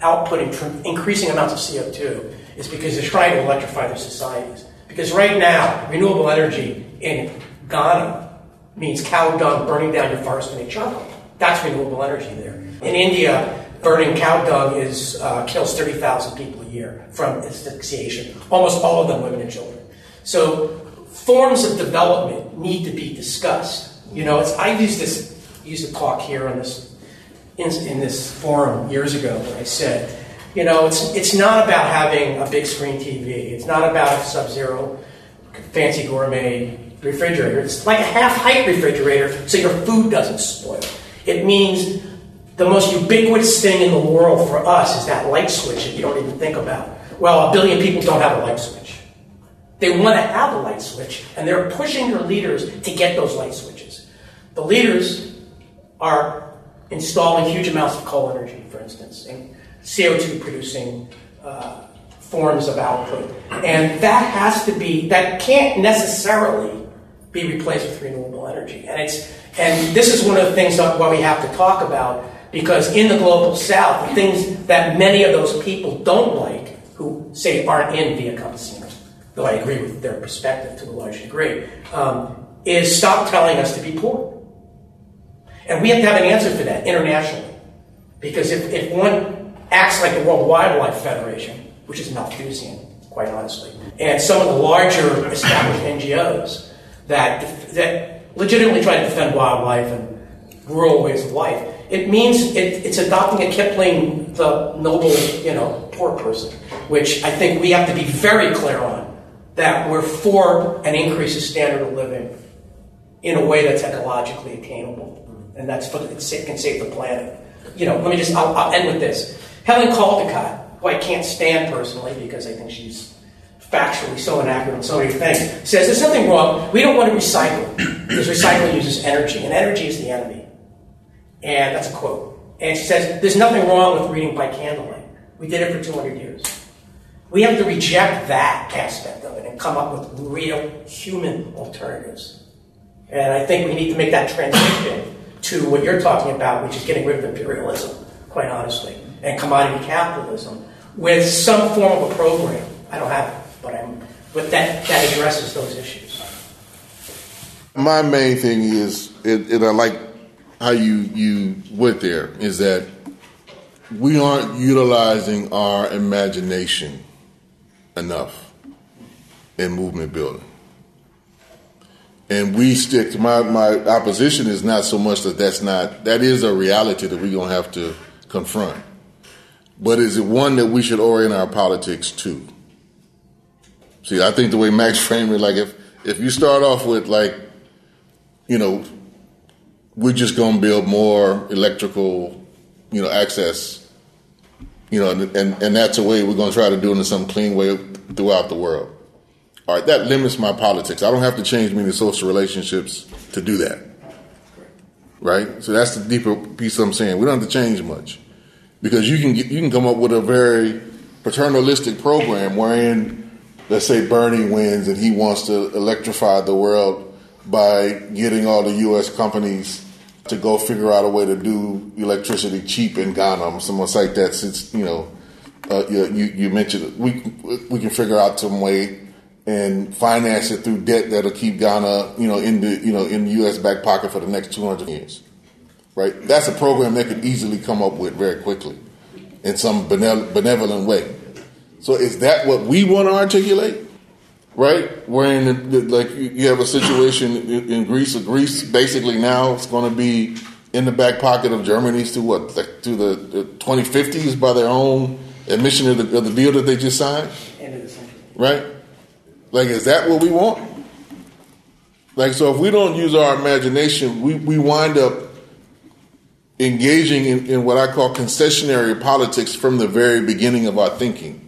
outputting increasing amounts of CO2 is because they're trying to electrify their societies. Because right now, renewable energy in Ghana means cow dung burning down your forest to make charcoal. That's renewable energy there. In India, burning cow dung is uh, kills 30,000 people a year from asphyxiation. Almost all of them women and children. So forms of development need to be discussed. You know, it's, I used this used to talk here on this in, in this forum years ago where I said, you know, it's, it's not about having a big screen TV. It's not about a sub-zero fancy gourmet refrigerator. It's like a half-height refrigerator so your food doesn't spoil. It means the most ubiquitous thing in the world for us is that light switch that you don't even think about. Well, a billion people don't have a light switch. They want to have a light switch, and they're pushing their leaders to get those light switches. The leaders are installing huge amounts of coal energy, for instance, and CO2 producing uh, forms of output. And that has to be, that can't necessarily be replaced with renewable energy. And it's, and this is one of the things that we have to talk about, because in the global south, the things that many of those people don't like, who say aren't in via campesinos, though I agree with their perspective to a large degree, um, is stop telling us to be poor. And we have to have an answer for that internationally. Because if, if one acts like the World Wildlife Federation, which is Malthusian, quite honestly, and some of the larger established NGOs that, that legitimately try to defend wildlife and rural ways of life, it means it, it's adopting a Kipling, the noble, you know, poor person, which I think we have to be very clear on that we're for an increase in standard of living in a way that's ecologically attainable, and that's for, it can save the planet. You know, let me just, I'll, I'll end with this. Helen Caldicott, who I can't stand personally because I think she's factually so inaccurate on so many things, says there's something wrong. We don't want to recycle because recycling uses energy, and energy is the enemy. And that's a quote. And she says there's nothing wrong with reading by candlelight. We did it for 200 years. We have to reject that aspect of it and come up with real human alternatives. And I think we need to make that transition to what you're talking about, which is getting rid of imperialism, quite honestly, and commodity capitalism with some form of a program. I don't have it, but I'm, but that, that addresses those issues. My main thing is, and I like how you you went there, is that we aren't utilizing our imagination enough in movement building. And we stick to my, my opposition is not so much that that's not, that is a reality that we're going to have to confront. But is it one that we should orient our politics to? See, I think the way Max framed it, like if, if you start off with like, you know, we're just going to build more electrical, you know, access, you know, and, and, that's a way we're going to try to do it in some clean way throughout the world. All right, that limits my politics. I don't have to change many social relationships to do that. Right? So that's the deeper piece I'm saying. We don't have to change much. Because you can get, you can come up with a very paternalistic program wherein let's say Bernie wins and he wants to electrify the world by getting all the US companies to go figure out a way to do electricity cheap in Ghana. Going to cite that since, you know, uh, you, you mentioned it. We, we can figure out some way and finance it through debt that'll keep Ghana, you know, in the you know in the U.S. back pocket for the next 200 years, right? That's a program they could easily come up with very quickly, in some benevolent way. So is that what we want to articulate, right? Where in the, like you have a situation in Greece, Greece basically now it's going to be in the back pocket of Germany to what like to the, the 2050s by their own admission of the, of the deal that they just signed, right? Like, is that what we want? Like, so if we don't use our imagination, we, we wind up engaging in, in what I call concessionary politics from the very beginning of our thinking.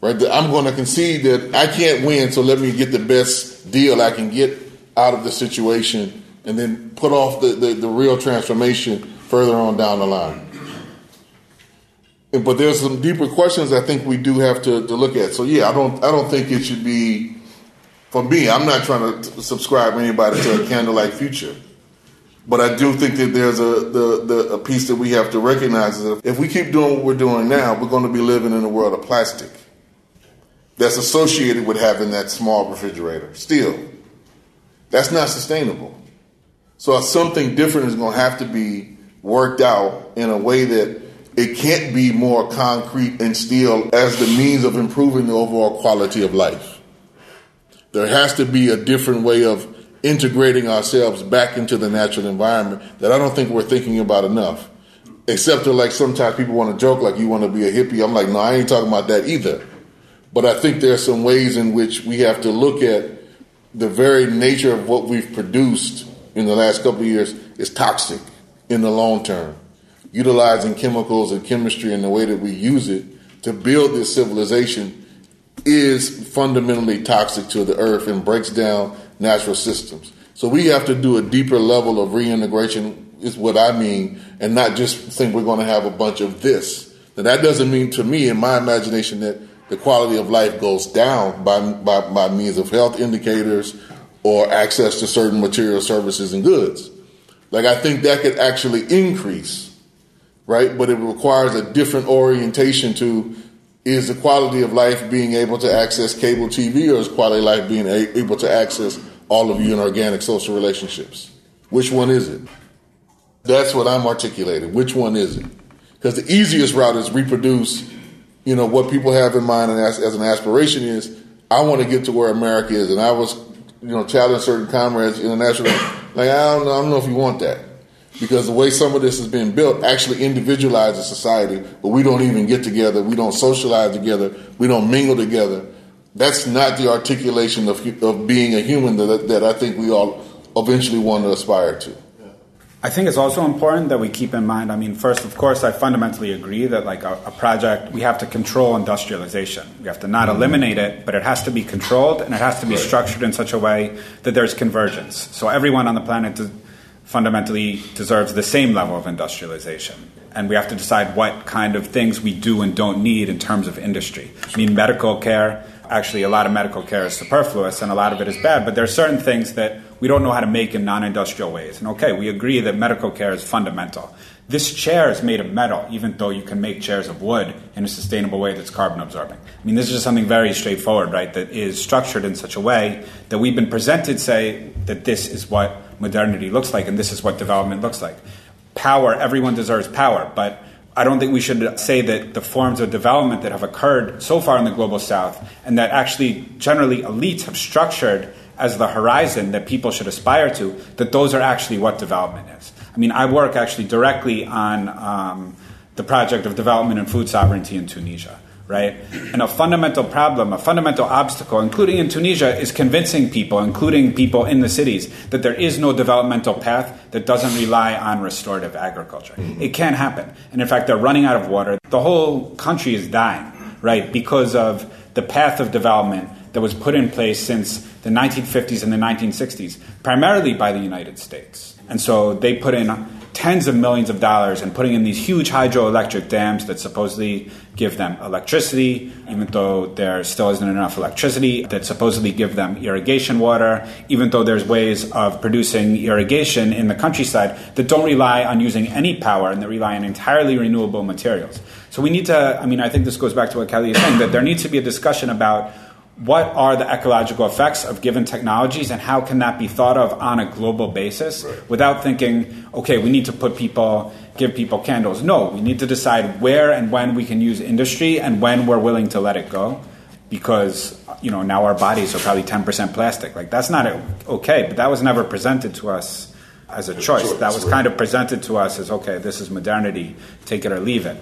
Right? I'm going to concede that I can't win, so let me get the best deal I can get out of the situation and then put off the, the, the real transformation further on down the line. But there's some deeper questions I think we do have to, to look at. So yeah, I don't I don't think it should be for me. I'm not trying to subscribe anybody to a candlelight future. But I do think that there's a the, the a piece that we have to recognize is that if we keep doing what we're doing now, we're going to be living in a world of plastic that's associated with having that small refrigerator. Still, that's not sustainable. So something different is going to have to be worked out in a way that it can't be more concrete and steel as the means of improving the overall quality of life. There has to be a different way of integrating ourselves back into the natural environment that I don't think we're thinking about enough. Except that, like, sometimes people want to joke, like, you want to be a hippie. I'm like, no, I ain't talking about that either. But I think there are some ways in which we have to look at the very nature of what we've produced in the last couple of years is toxic in the long term. Utilizing chemicals and chemistry in the way that we use it to build this civilization is fundamentally toxic to the earth and breaks down natural systems. So we have to do a deeper level of reintegration, is what I mean, and not just think we're going to have a bunch of this. Now, that doesn't mean to me, in my imagination, that the quality of life goes down by, by, by means of health indicators or access to certain material services and goods. Like, I think that could actually increase, right? But it requires a different orientation to is the quality of life being able to access cable TV or is quality of life being able to access all of you in organic social relationships? Which one is it? That's what I'm articulating. Which one is it? Because the easiest route is reproduce, you know, what people have in mind as, as an aspiration is, I want to get to where America is. And I was, you know, challenging certain comrades internationally, like, I don't know, I don't know if you want that because the way some of this has been built actually individualizes society, but we don't even get together, we don't socialize together, we don't mingle together. That's not the articulation of, of being a human that, that I think we all eventually want to aspire to. I think it's also important that we keep in mind. I mean, first, of course, I fundamentally agree that, like a, a, project, we have to control industrialization. We have to not mm-hmm. eliminate it, but it has to be controlled and it has to be structured in such a way that there's convergence. So everyone on the planet does, fundamentally deserves the same level of industrialization. And we have to decide what kind of things we do and don't need in terms of industry. I mean, medical care, actually, a lot of medical care is superfluous and a lot of it is bad, but there are certain things that we don't know how to make in non industrial ways. And okay, we agree that medical care is fundamental. This chair is made of metal, even though you can make chairs of wood in a sustainable way that's carbon absorbing. I mean, this is just something very straightforward, right? That is structured in such a way that we've been presented, say, that this is what modernity looks like, and this is what development looks like. Power, everyone deserves power, but I don't think we should say that the forms of development that have occurred so far in the global south and that actually generally elites have structured as the horizon that people should aspire to, that those are actually what development is. I mean, I work actually directly on um, the project of development and food sovereignty in Tunisia right? And a fundamental problem, a fundamental obstacle, including in Tunisia, is convincing people, including people in the cities, that there is no developmental path that doesn't rely on restorative agriculture. Mm-hmm. It can't happen. And in fact, they're running out of water. The whole country is dying, right, because of the path of development that was put in place since the 1950s and the 1960s, primarily by the United States. And so they put in tens of millions of dollars and putting in these huge hydroelectric dams that supposedly give them electricity, even though there still isn't enough electricity, that supposedly give them irrigation water, even though there's ways of producing irrigation in the countryside that don't rely on using any power and that rely on entirely renewable materials. So we need to, I mean, I think this goes back to what Kali is saying, that there needs to be a discussion about what are the ecological effects of given technologies and how can that be thought of on a global basis right. without thinking, okay, we need to put people, give people candles. No, we need to decide where and when we can use industry and when we're willing to let it go because, you know, now our bodies are probably 10% plastic. Like, that's not okay, but that was never presented to us as a choice. That was kind of presented to us as, okay, this is modernity, take it or leave it,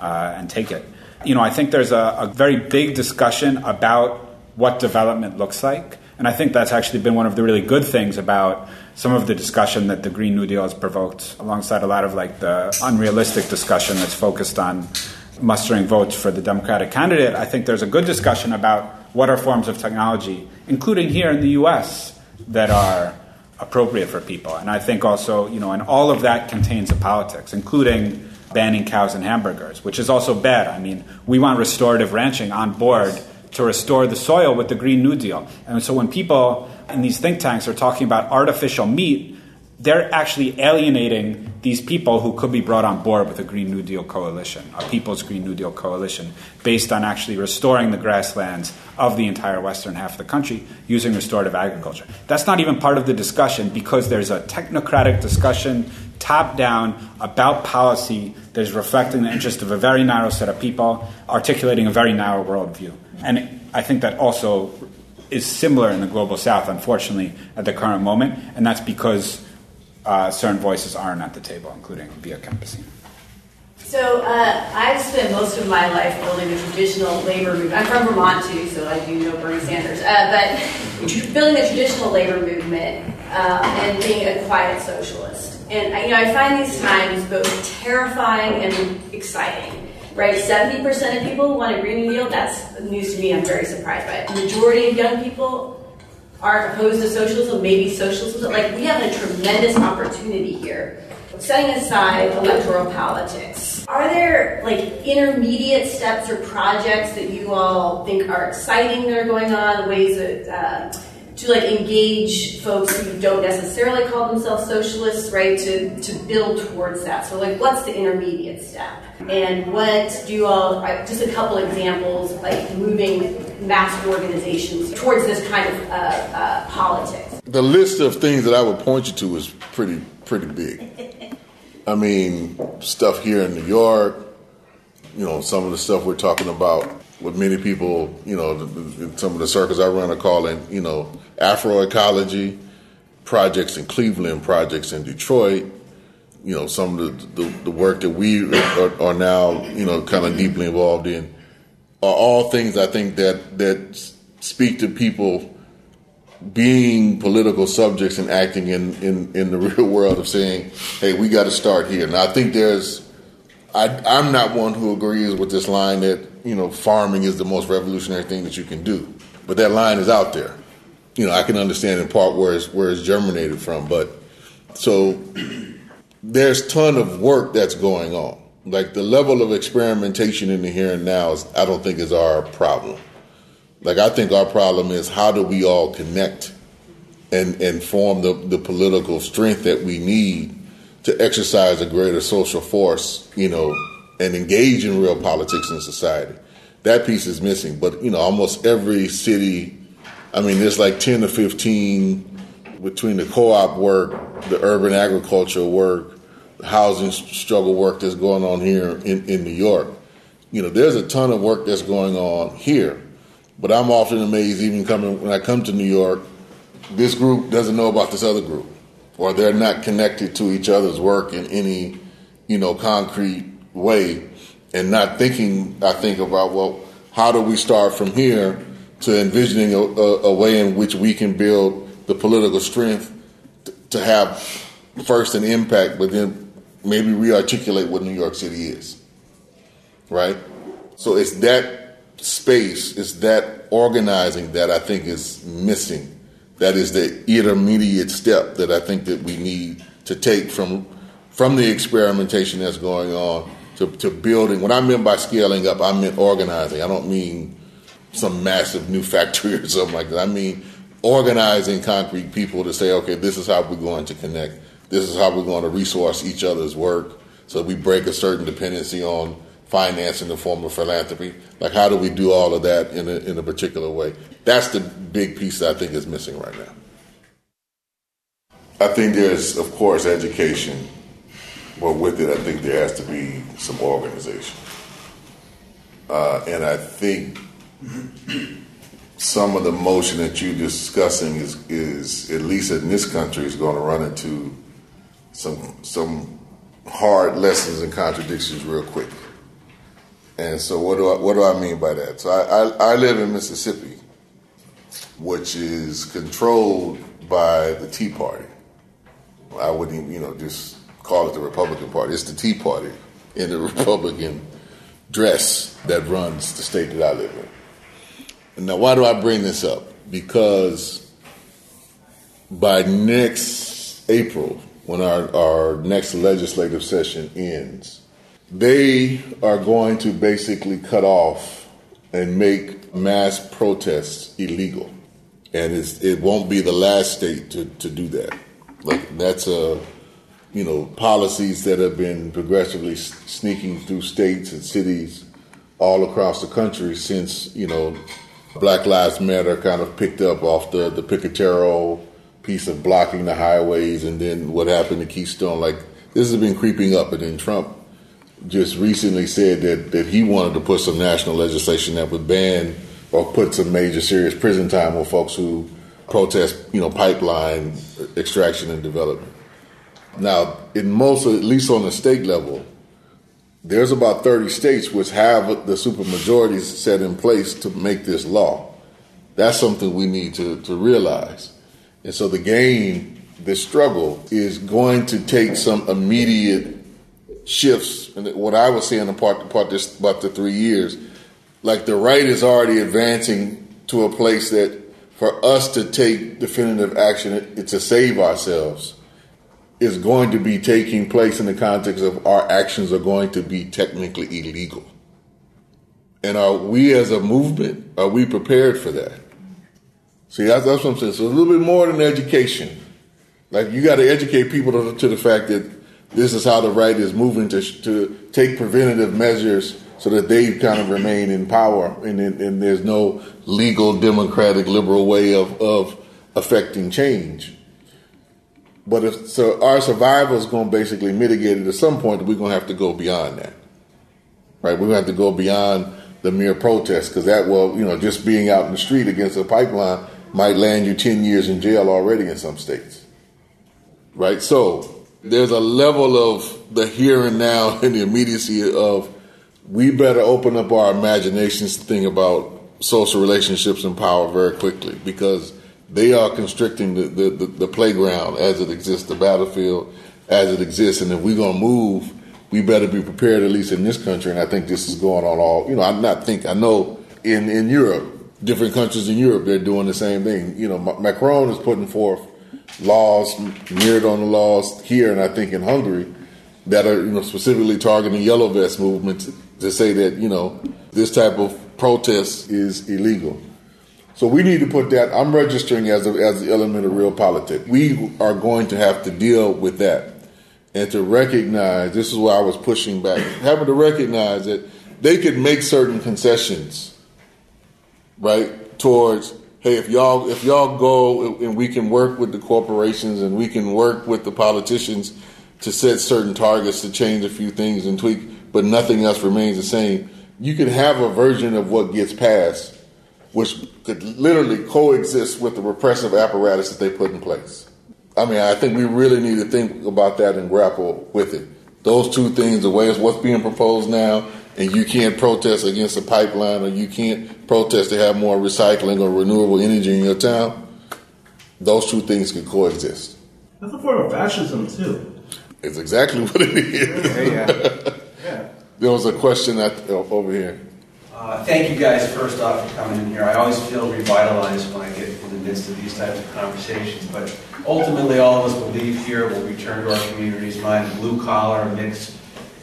uh, and take it. You know, I think there's a, a very big discussion about what development looks like. And I think that's actually been one of the really good things about some of the discussion that the Green New Deal has provoked, alongside a lot of like the unrealistic discussion that's focused on mustering votes for the Democratic candidate, I think there's a good discussion about what are forms of technology, including here in the US, that are appropriate for people. And I think also, you know, and all of that contains a politics, including banning cows and hamburgers, which is also bad. I mean, we want restorative ranching on board to restore the soil with the Green New Deal. And so when people in these think tanks are talking about artificial meat, they're actually alienating these people who could be brought on board with a Green New Deal coalition, a People's Green New Deal coalition, based on actually restoring the grasslands of the entire western half of the country using restorative agriculture. That's not even part of the discussion because there's a technocratic discussion top down about policy that is reflecting the interest of a very narrow set of people, articulating a very narrow worldview. And I think that also is similar in the global south, unfortunately, at the current moment, and that's because uh, certain voices aren't at the table, including via campesina. So uh, I've spent most of my life building a traditional labor movement. I'm from Vermont too, so I do know Bernie Sanders. Uh, but building the traditional labor movement uh, and being a quiet socialist. And you know, I find these times both terrifying and exciting. Right, seventy percent of people want a Green New Deal. That's news to me. I'm very surprised by it. The majority of young people aren't opposed to socialism, maybe socialism. Like, we have a tremendous opportunity here. Setting aside electoral politics, are there like intermediate steps or projects that you all think are exciting that are going on? Ways that uh, to like engage folks who don't necessarily call themselves socialists, right? To to build towards that. So, like, what's the intermediate step? And what do you all? Just a couple examples, like moving mass organizations towards this kind of uh, uh, politics? The list of things that I would point you to is pretty pretty big. I mean, stuff here in New York, you know, some of the stuff we're talking about, what many people, you know, some of the circles I run are calling, you know, Afroecology, projects in Cleveland, projects in Detroit, you know, some of the, the, the work that we are, are now, you know, kind of deeply involved in are all things I think that that speak to people being political subjects and acting in, in, in the real world of saying, hey, we got to start here. Now, I think there's, I, I'm not one who agrees with this line that, you know, farming is the most revolutionary thing that you can do. But that line is out there. You know, I can understand in part where it's, where it's germinated from. But so there's ton of work that's going on like the level of experimentation in the here and now is I don't think is our problem. Like I think our problem is how do we all connect and and form the, the political strength that we need to exercise a greater social force, you know, and engage in real politics in society. That piece is missing. But, you know, almost every city I mean there's like ten to fifteen between the co op work, the urban agriculture work, the housing struggle work that's going on here in, in New York. You know, there's a ton of work that's going on here, but I'm often amazed even coming when I come to New York, this group doesn't know about this other group, or they're not connected to each other's work in any, you know, concrete way, and not thinking. I think about well, how do we start from here to envisioning a, a, a way in which we can build the political strength to have first an impact, but then maybe re-articulate what New York City is. Right? So it's that space, it's that organizing that I think is missing. That is the intermediate step that I think that we need to take from from the experimentation that's going on to, to building. What I meant by scaling up, I meant organizing. I don't mean some massive new factory or something like that. I mean organizing concrete people to say, okay, this is how we're going to connect this is how we're going to resource each other's work so we break a certain dependency on finance in the form of philanthropy. Like, how do we do all of that in a, in a particular way? That's the big piece that I think is missing right now. I think there's, of course, education, but with it, I think there has to be some organization. Uh, and I think some of the motion that you're discussing is, is, at least in this country, is going to run into some some hard lessons and contradictions real quick. And so, what do I what do I mean by that? So, I, I, I live in Mississippi, which is controlled by the Tea Party. I wouldn't, you know, just call it the Republican Party. It's the Tea Party in the Republican dress that runs the state that I live in. Now, why do I bring this up? Because by next April, when our, our next legislative session ends, they are going to basically cut off and make mass protests illegal. And it won't be the last state to, to do that. Like that's a you know, policies that have been progressively sneaking through states and cities all across the country since, you know, Black Lives Matter kind of picked up off the, the piquetero piece of blocking the highways and then what happened to Keystone. Like, this has been creeping up. And then Trump just recently said that, that he wanted to put some national legislation that would ban or put some major serious prison time on folks who protest, you know, pipeline extraction and development. Now, in most, at least on the state level, there's about 30 states which have the supermajorities set in place to make this law. That's something we need to, to realize. And so the game, the struggle, is going to take some immediate shifts. And what I was saying about, about this about the three years, like the right is already advancing to a place that for us to take definitive action to save ourselves is going to be taking place in the context of our actions are going to be technically illegal. And are we as a movement, are we prepared for that? See, that's, that's what I'm saying. So a little bit more than education. Like you got to educate people to, to, the fact that this is how the right is moving to, to take preventative measures so that they kind of remain in power and, and there's no legal, democratic, liberal way of, of affecting change. But if so, our survival is going to basically mitigate it at some point. We're going to have to go beyond that, right? We're going to have to go beyond the mere protest because that will, you know, just being out in the street against a pipeline might land you ten years in jail already in some states, right? So there's a level of the here and now and the immediacy of we better open up our imaginations to think about social relationships and power very quickly because they are constricting the, the, the, the playground as it exists, the battlefield as it exists. And if we're going to move, we better be prepared, at least in this country. And I think this is going on all, you know, I'm not think, I know in, in Europe, different countries in Europe, they're doing the same thing. You know, Macron is putting forth laws, mirrored on the laws here, and I think in Hungary, that are, you know, specifically targeting yellow vest movements to say that, you know, this type of protest is illegal. So we need to put that. I'm registering as a, as the element of real politics. We are going to have to deal with that, and to recognize. This is why I was pushing back, having to recognize that they could make certain concessions, right? Towards hey, if y'all if y'all go and we can work with the corporations and we can work with the politicians to set certain targets to change a few things and tweak, but nothing else remains the same. You can have a version of what gets passed which could literally coexist with the repressive apparatus that they put in place. I mean, I think we really need to think about that and grapple with it. Those two things, the way it's what's being proposed now, and you can't protest against a pipeline or you can't protest to have more recycling or renewable energy in your town, those two things can coexist. That's a form of fascism, too. It's exactly what it is. Yeah, yeah. yeah. There was a question that, over here. Uh, thank you guys first off for coming in here. I always feel revitalized when I get in the midst of these types of conversations. But ultimately, all of us will leave here, will return to our communities, mine blue collar mixed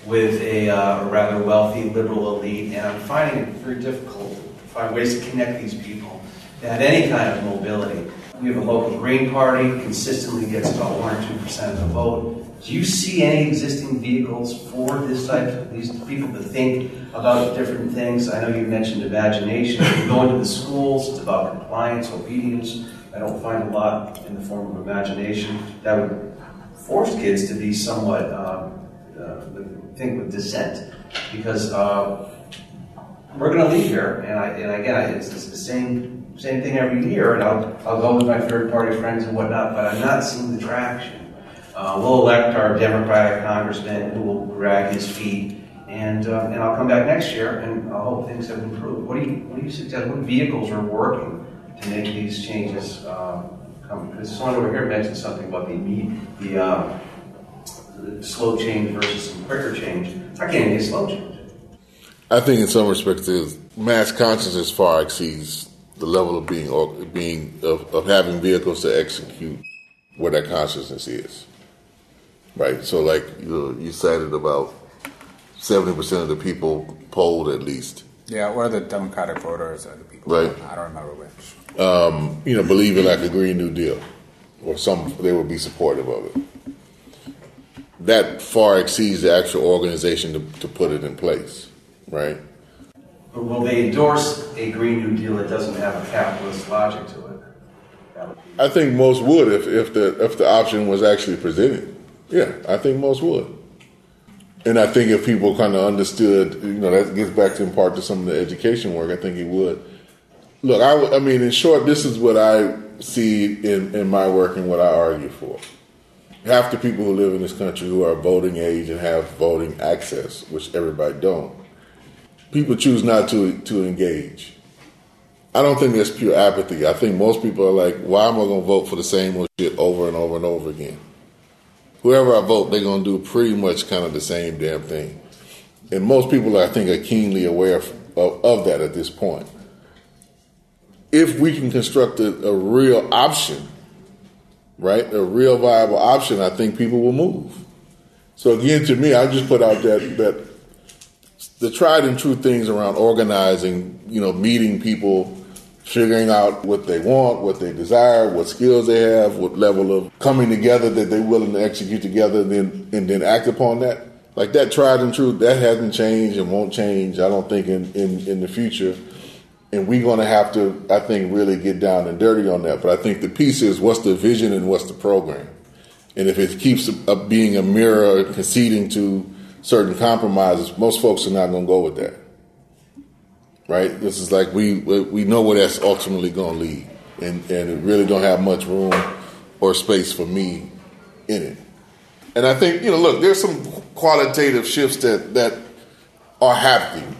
with a, uh, rather wealthy liberal elite. And I'm finding it very difficult to find ways to connect these people to have any kind of mobility. We have a local Green Party, consistently gets about 1 or 2% of the vote. Do you see any existing vehicles for this type of these people to think about different things? I know you mentioned imagination. Going to the schools, it's about compliance, obedience. I don't find a lot in the form of imagination that would force kids to be somewhat um, uh, think with dissent, because uh, we're going to leave here, and I and again it's, it's the same same thing every year, and I'll I'll go with my third party friends and whatnot, but I'm not seeing the traction. Uh, we'll elect our Democratic congressman who will drag his feet, and uh, and I'll come back next year and I hope things have improved. What do you what do you suggest? What vehicles are working to make these changes um, come? Because someone over here mentioned something about the the, uh, slow change versus some quicker change. I can't get slow change. I think in some respects, mass consciousness far exceeds the level of being being of, of having vehicles to execute where that consciousness is. Right. So, like you, you cited about seventy percent of the people polled at least. Yeah, or the Democratic voters or the people. Right. I don't remember which. Um, you know, believe in like a Green New Deal, or some they would be supportive of it. That far exceeds the actual organization to, to put it in place, right? But will they endorse a Green New Deal that doesn't have a capitalist logic to it? I think most would if, if the if the option was actually presented. Yeah, I think most would. And I think if people kind of understood, you know, that gets back to in part to some of the education work. I think it would. Look, I, I mean, in short, this is what I see in, in my work and what I argue for. Half the people who live in this country who are voting age and have voting access, which everybody don't, people choose not to to engage. I don't think that's pure apathy. I think most people are like, why am I going to vote for the same old shit over and over and over again? Whoever I vote, they're going to do pretty much kind of the same damn thing. And most people, I think, are keenly aware of, of, of that at this point. If we can construct a, a real option, right, a real viable option, I think people will move. So again, to me, I just put out that that the tried and true things around organizing, you know, meeting people, figuring out what they want, what they desire, what skills they have, what level of coming together that they're willing to execute together, and then and then act upon that. Like that tried and true, that hasn't changed and won't change. I don't think in in, in the future. And we're going to have to, I think, really get down and dirty on that. But I think the piece is what's the vision and what's the program. And if it keeps up being a mirror, conceding to certain compromises, most folks are not going to go with that. Right? This is like we we know where that's ultimately going to lead, and and it really don't have much room or space for me in it. And I think you know, look, there's some qualitative shifts that that are happening.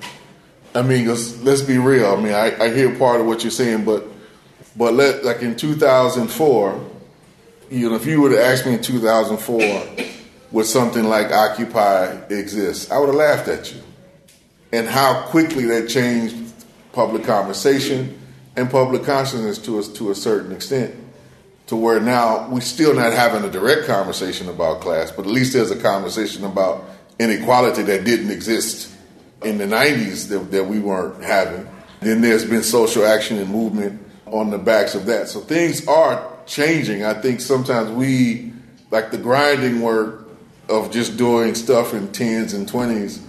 I mean, let's be real. I mean, I, I hear part of what you're saying, but but let like in 2004, you know, if you would have asked me in 2004 would something like Occupy exist, I would have laughed at you. And how quickly that changed public conversation and public consciousness to us to a certain extent, to where now we're still not having a direct conversation about class, but at least there's a conversation about inequality that didn't exist in the 90s that, that we weren't having. Then there's been social action and movement on the backs of that. So things are changing. I think sometimes we, like the grinding work, of just doing stuff in tens and twenties,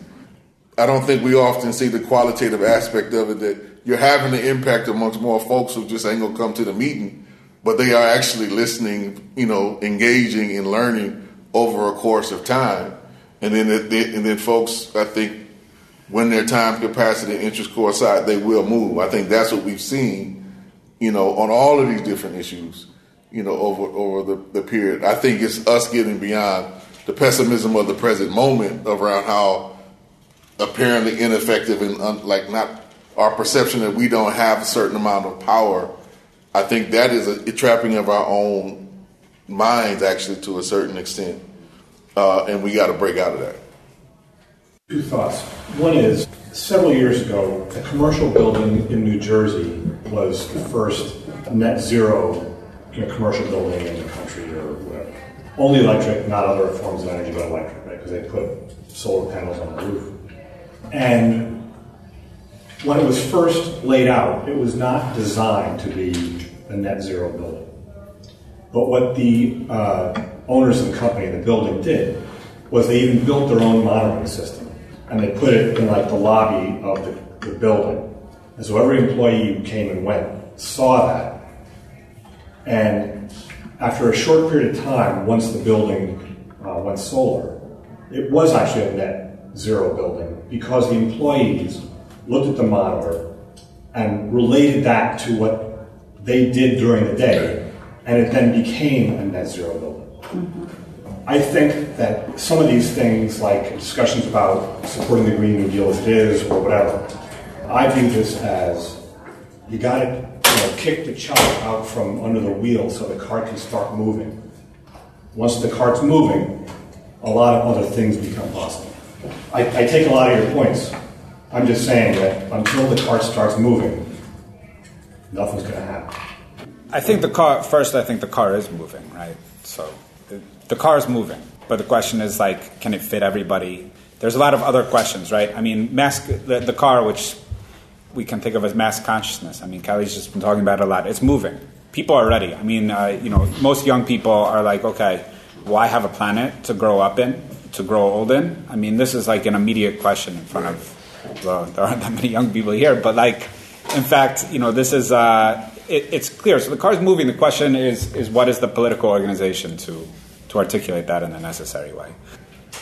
I don't think we often see the qualitative aspect of it that you're having an impact amongst more folks who just ain't gonna come to the meeting, but they are actually listening, you know, engaging and learning over a course of time. And then, and then folks, I think, when their time capacity and interest coincide, they will move. I think that's what we've seen, you know, on all of these different issues, you know, over over the, the period. I think it's us getting beyond the pessimism of the present moment around how apparently ineffective and un, like not our perception that we don't have a certain amount of power. I think that is a, a trapping of our own minds, actually, to a certain extent, uh, and we got to break out of that. Two thoughts. One is several years ago, a commercial building in New Jersey was the first net zero you know, commercial building in the country, or whatever only electric, not other forms of energy, but electric, right? Because they put solar panels on the roof. And when it was first laid out, it was not designed to be a net zero building. But what the uh, owners of the company the building did was they even built their own monitoring system, and they put it in like the lobby of the, the building. And so every employee who came and went saw that. And after a short period of time, once the building uh, went solar, it was actually a net zero building because the employees looked at the monitor and related that to what they did during the day, and it then became a net zero building. Mm-hmm. I think that some of these things, like discussions about supporting the Green New Deal as it is or whatever, I view this as you got to you know, kick the child out from under the wheel so the cart can start moving. Once the cart's moving, a lot of other things become possible. I, I take a lot of your points, I'm just saying that until the cart starts moving, nothing's going to happen. I think the car, first, I think the car is moving, right? So the, car is moving. But the question is, like, can it fit everybody? There's a lot of other questions, right? I mean, mass, the, the car, which we can think of as mass consciousness. I mean, Kali's just been talking about it a lot. It's moving. People are ready. I mean, uh, you know, most young people are like, okay, why have a planet to grow up in, to grow old in? I mean, this is like an immediate question in front of, well, there aren't that many young people here, but like, in fact, you know, this is, uh, it, it's clear. So the car's moving. The question is, is what is the political organization to, to articulate that in a necessary way?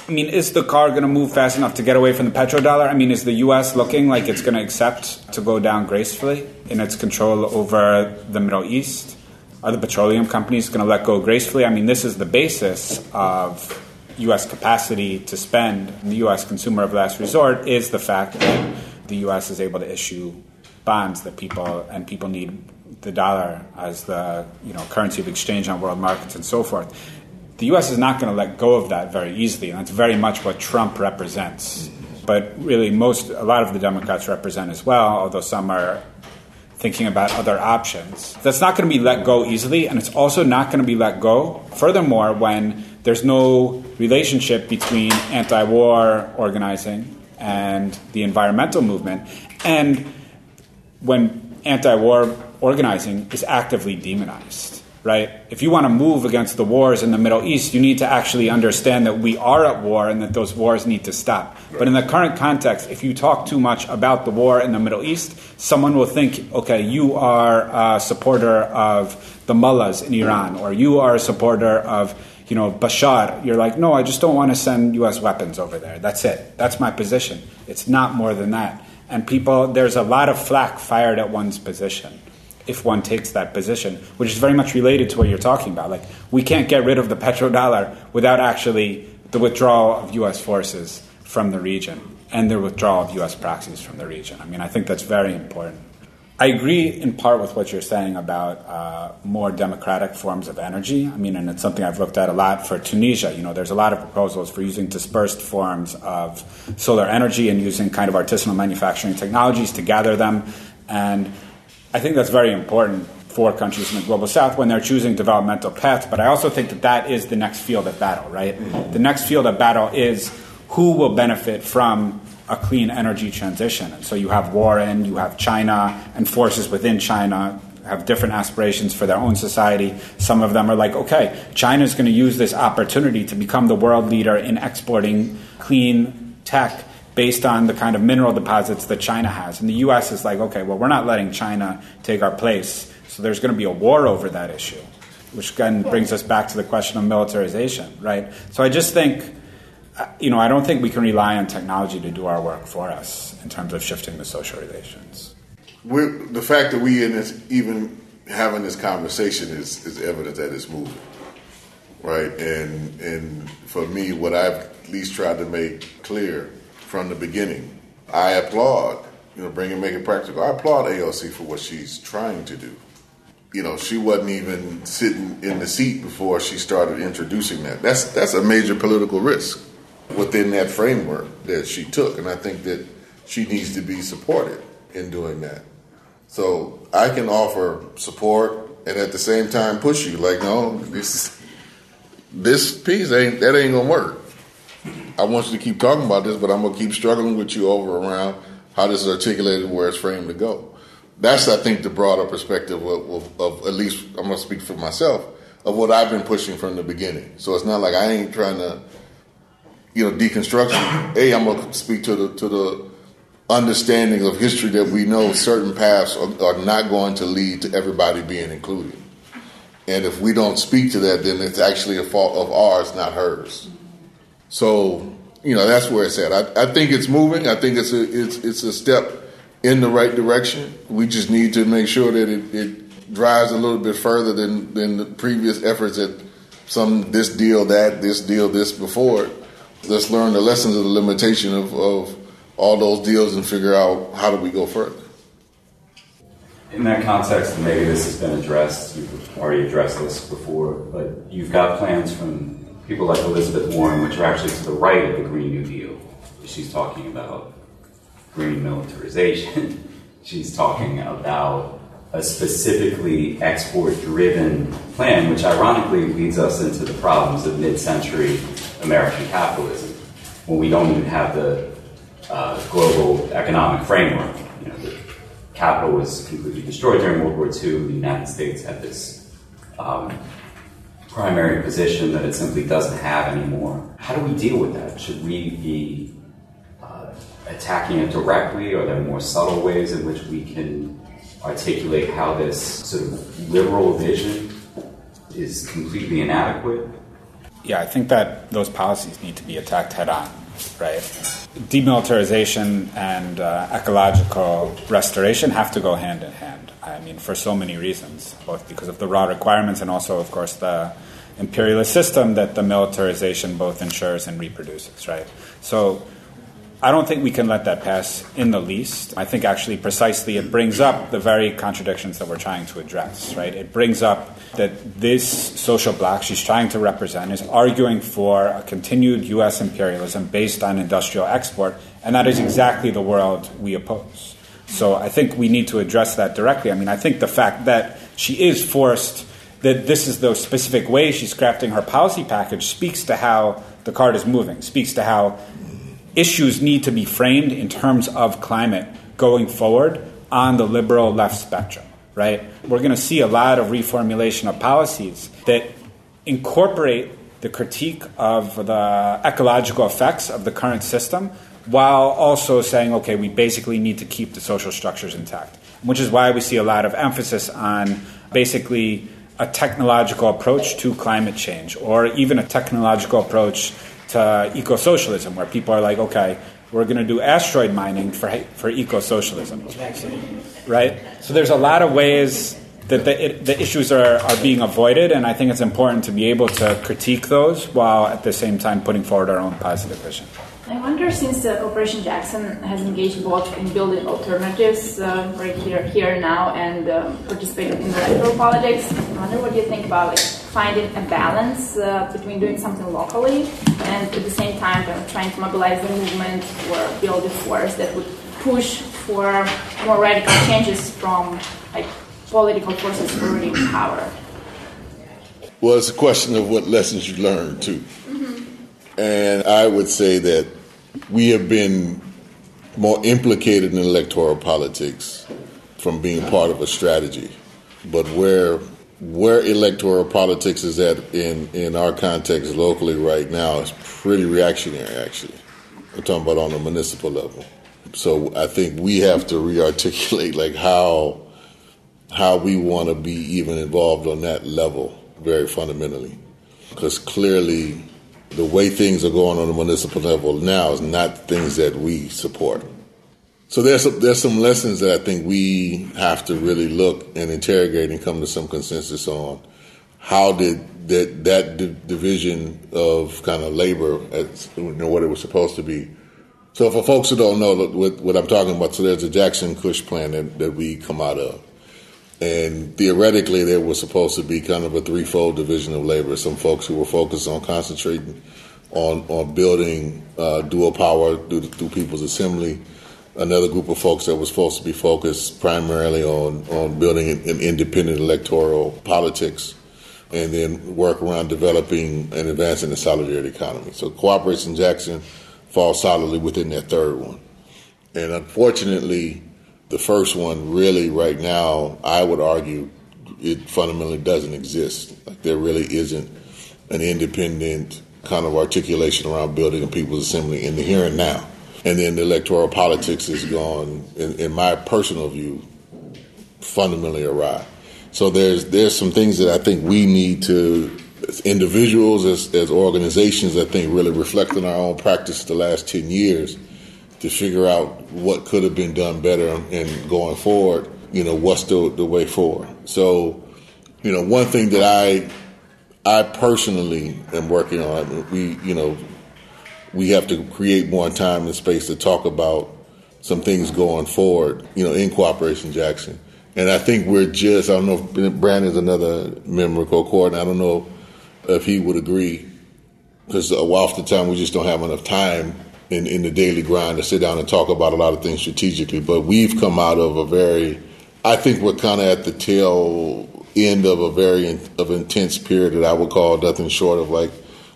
I mean, is the car going to move fast enough to get away from the petrodollar? I mean, is the U.S. looking like it's going to accept to go down gracefully in its control over the Middle East? Are the petroleum companies going to let go gracefully? I mean, this is the basis of U.S. capacity to spend. The U.S. consumer of last resort is the fact that the U.S. is able to issue bonds that people and people need the dollar as the you know currency of exchange on world markets and so forth the U.S. is not going to let go of that very easily, and that's very much what Trump represents. But really, most a lot of the Democrats represent as well, although some are thinking about other options. That's not going to be let go easily, and it's also not going to be let go. Furthermore, when there's no relationship between anti-war organizing and the environmental movement, and when anti-war organizing is actively demonized right? If you want to move against the wars in the Middle East, you need to actually understand that we are at war and that those wars need to stop. But in the current context, if you talk too much about the war in the Middle East, someone will think, okay, you are a supporter of the mullahs in Iran, or you are a supporter of you know, Bashar, you're like, no, I just don't want to send U.S. weapons over there. That's it. That's my position. It's not more than that. And people, there's a lot of flack fired at one's position if one takes that position, which is very much related to what you're talking about. Like, we can't get rid of the petrodollar without actually the withdrawal of U.S. forces from the region and the withdrawal of U.S. proxies from the region. I mean, I think that's very important. I agree in part with what you're saying about uh, more democratic forms of energy. I mean, and it's something I've looked at a lot for Tunisia. You know, there's a lot of proposals for using dispersed forms of solar energy and using kind of artisanal manufacturing technologies to gather them. And I think that's very important for countries in the global south when they're choosing developmental paths. But I also think that that is the next field of battle, right? Mm-hmm. The next field of battle is who will benefit from a clean energy transition. And so you have Warren, you have China, and forces within China have different aspirations for their own society. Some of them are like, okay, China is going to use this opportunity to become the world leader in exporting clean tech based on the kind of mineral deposits that China has. And the U.S. is like, okay, well, we're not letting China take our place. So there's going to be a war over that issue, which again brings us back to the question of militarization, right? So I just think, uh, you know, I don't think we can rely on technology to do our work for us in terms of shifting the social relations. We're, the fact that we in this, even having this conversation is, is evidence that it's moving, right? And and for me, what I've at least tried to make clear from the beginning. I applaud, you know, bring and make it practical. I applaud AOC for what she's trying to do. You know, she wasn't even sitting in the seat before she started introducing that. That's that's a major political risk within that framework that she took, and I think that she needs to be supported in doing that. So I can offer support and at the same time push you like, no, this this piece ain't that ain't gonna work. I want you to keep talking about this, but I'm to keep struggling with you over around how this is articulated, where it's framed to go. That's, I think, the broader perspective of, of, of at least I'm to speak for myself of what I've been pushing from the beginning. So it's not like I ain't trying to, you know, deconstruct. A, I'm to speak to the to the understanding of history that we know certain paths are, are not going to lead to everybody being included. And if we don't speak to that, then it's actually a fault of ours, not hers. So, you know, that's where it's at. I, I think it's moving. I think it's a it's it's a step in the right direction. We just need to make sure that it, it drives a little bit further than than the previous efforts at some this deal, that, this deal, this before. Let's learn the lessons of the limitation of, of all those deals and figure out how do we go further. In that context, maybe this has been addressed. You've already addressed this before, but you've got plans from people like Elizabeth Warren, which are actually to the right of the Green New Deal. She's talking about green militarization. She's talking about a specifically export driven plan, which ironically leads us into the problems of mid century American capitalism, when we don't even have the uh, global economic framework. You know, the capital was completely destroyed during World War II. The United States had this um, primary position that it simply doesn't have anymore. How do we deal with that? Should we be uh, attacking it directly? Are there more subtle ways in which we can articulate how this sort of liberal vision is completely inadequate? Yeah, I think that those policies need to be attacked head on, right? Demilitarization and uh, ecological restoration have to go hand in hand. I mean, for so many reasons, both because of the raw requirements and also, of course, the imperialist system that the militarization both ensures and reproduces, right? So I don't think we can let that pass in the least. I think actually precisely it brings up the very contradictions that we're trying to address, right? It brings up that this social bloc she's trying to represent is arguing for a continued U.S. imperialism based on industrial export, and that is exactly the world we oppose. So I think we need to address that directly. I mean, I think the fact that she is forced, that this is the specific way she's crafting her policy package, speaks to how the card is moving, speaks to how issues need to be framed in terms of climate going forward on the liberal left spectrum, right? We're going to see a lot of reformulation of policies that incorporate the critique of the ecological effects of the current system while also saying, okay, we basically need to keep the social structures intact, which is why we see a lot of emphasis on basically a technological approach to climate change or even a technological approach to eco socialism, where people are like, okay, we're going to do asteroid mining for, for eco socialism. Right? So there's a lot of ways that the, it, the issues are, are being avoided, and I think it's important to be able to critique those while at the same time putting forward our own positive vision. I wonder, since uh, Cooperation Jackson has engaged both in building alternatives uh, right here, here now, and uh, participating in electoral politics, I wonder what you think about like, finding a balance uh, between doing something locally and at the same time kind trying to mobilize the movement or build a force that would push for more radical changes from like political forces already in power. Well, it's a question of what lessons you learned too. Mm-hmm. And I would say that we have been more implicated in electoral politics from being part of a strategy. But where where electoral politics is at in, in our context locally right now is pretty reactionary actually. We're talking about on a municipal level. So I think we have to rearticulate like how how we want to be even involved on that level very fundamentally. Because clearly the way things are going on the municipal level now is not things that we support. So there's some, there's some lessons that I think we have to really look and interrogate and come to some consensus on. How did that that di- division of kind of labor, as, you know, what it was supposed to be? So for folks who don't know what, what I'm talking about, so there's a Jackson Kush plan that, that we come out of. And theoretically, there was supposed to be kind of a threefold division of labor. Some folks who were focused on concentrating on on building uh, dual power through, through People's Assembly. Another group of folks that was supposed to be focused primarily on on building an, an independent electoral politics, and then work around developing and advancing the solidarity economy. So Cooperation Jackson falls solidly within that third one. And unfortunately, the first one really right now, I would argue, it fundamentally doesn't exist. Like there really isn't an independent kind of articulation around building a people's assembly in the here and now. And then the electoral politics is gone, in, in my personal view, fundamentally awry. So there's there's some things that I think we need to, as individuals, as, as organizations, I think really reflect on our own practice the last 10 years to figure out what could have been done better and going forward, you know, what's the, the way forward. So, you know, one thing that I I personally am working on, we, you know, we have to create more time and space to talk about some things going forward, you know, in Cooperation Jackson. And I think we're just, I don't know if Brandon's another member of COCORD, I don't know if he would agree, because often time we just don't have enough time in, in the daily grind to sit down and talk about a lot of things strategically. But we've come out of a very, I think we're kind of at the tail end of a very in, of intense period that I would call nothing short of like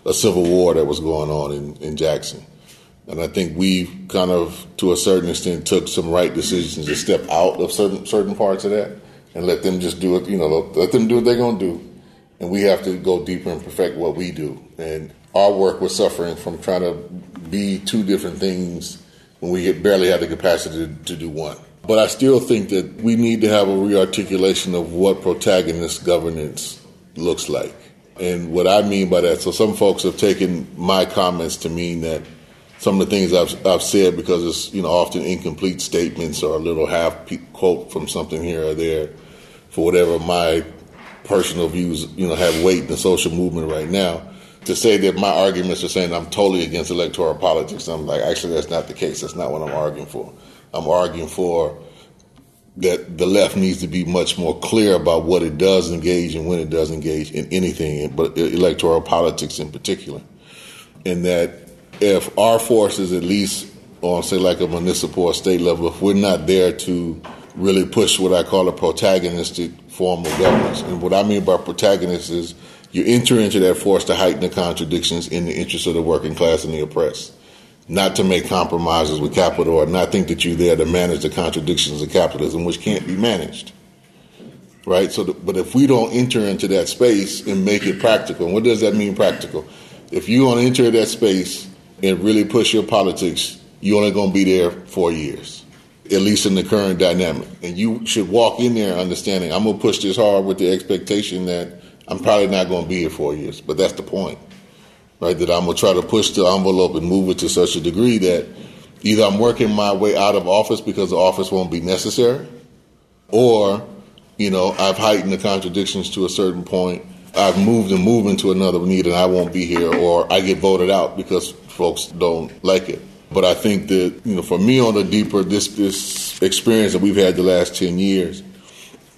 a civil war that was going on in, in Jackson. And I think we kind of, to a certain extent, took some right decisions to step out of certain certain parts of that and let them just do it. You know, let them do what they're going to do, and we have to go deeper and perfect what we do. And our work was suffering from trying to be two different things when we barely had the capacity to, to do one. But I still think that we need to have a rearticulation of what protagonist governance looks like. And what I mean by that, so some folks have taken my comments to mean that some of the things I've, I've said because it's you know often incomplete statements or a little half quote from something here or there for whatever my personal views you know have weight in the social movement right now to say that my arguments are saying I'm totally against electoral politics. I'm like, actually, that's not the case. That's not what I'm arguing for. I'm arguing for that the left needs to be much more clear about what it does engage and when it does engage in anything, but electoral politics in particular. And that if our forces, at least on, say, like a municipal or state level, if we're not there to really push what I call a protagonistic form of governance, and what I mean by protagonist is you enter into that force to heighten the contradictions in the interest of the working class and the oppressed. Not to make compromises with capital or not think that you're there to manage the contradictions of capitalism, which can't be managed. Right? So, the, but if we don't enter into that space and make it practical, and what does that mean practical? If you want to enter that space and really push your politics, you're only going to be there four years, at least in the current dynamic. And you should walk in there understanding I'm going to push this hard with the expectation that I'm probably not going to be here four years, but that's the point, right? That I'm going to try to push the envelope and move it to such a degree that either I'm working my way out of office because the office won't be necessary, or, you know, I've heightened the contradictions to a certain point. I've moved and moved into another need and I won't be here, or I get voted out because folks don't like it. But I think that, you know, for me on the deeper, this, this experience that we've had the last 10 years,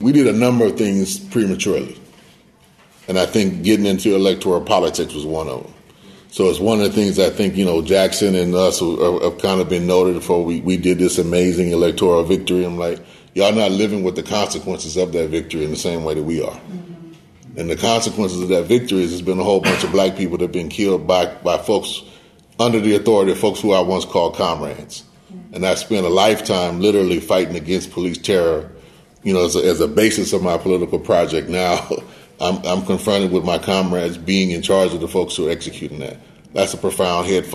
we did a number of things prematurely. And I think getting into electoral politics was one of them. So it's one of the things I think, you know, Jackson and us have kind of been noted for. We, we did this amazing electoral victory. I'm like, y'all not living with the consequences of that victory in the same way that we are. Mm-hmm. And the consequences of that victory is there's been a whole bunch of black people that have been killed by, by folks under the authority of folks who I once called comrades. Mm-hmm. And I spent a lifetime literally fighting against police terror, you know, as a, as a basis of my political project. Now, I'm, I'm confronted with my comrades being in charge of the folks who are executing that. That's a profound head,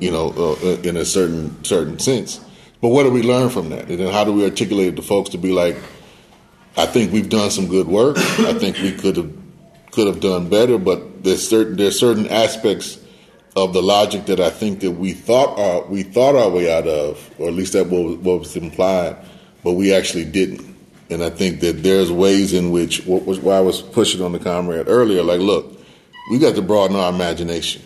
you know, uh, uh, in a certain certain sense. But what do we learn from that? And then how do we articulate it to folks to be like, I think we've done some good work. I think we could have could have done better, but there's certain there's certain aspects of the logic that I think that we thought our, we thought our way out of, or at least that what what was implied, but we actually didn't. And I think that there's ways in which, what was why I was pushing on the comrade earlier, like, look, we got to broaden our imagination.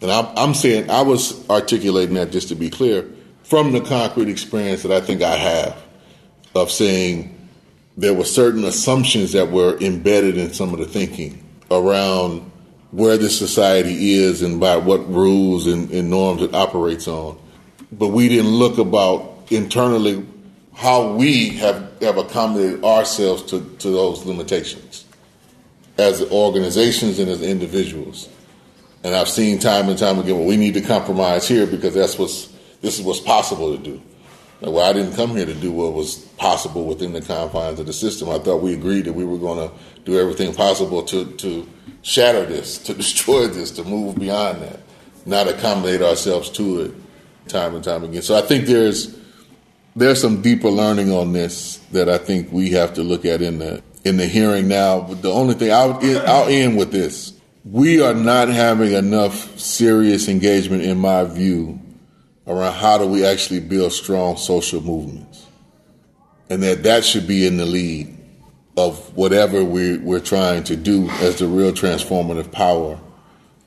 And I'm, I'm saying, I was articulating that just to be clear, from the concrete experience that I think I have of saying there were certain assumptions that were embedded in some of the thinking around where this society is and by what rules and, and norms it operates on. But we didn't look about internally how we have, have accommodated ourselves to, to those limitations as organizations and as individuals. And I've seen time and time again, well, we need to compromise here because that's what's this is what's possible to do. Like, well, I didn't come here to do what was possible within the confines of the system. I thought we agreed that we were going to do everything possible to, to shatter this, to destroy this, to move beyond that, not accommodate ourselves to it time and time again. So I think there's there's some deeper learning on this that I think we have to look at in the in the hearing now. But the only thing I'll, I'll end with this: we are not having enough serious engagement, in my view, around how do we actually build strong social movements, and that that should be in the lead of whatever we, we're trying to do as the real transformative power.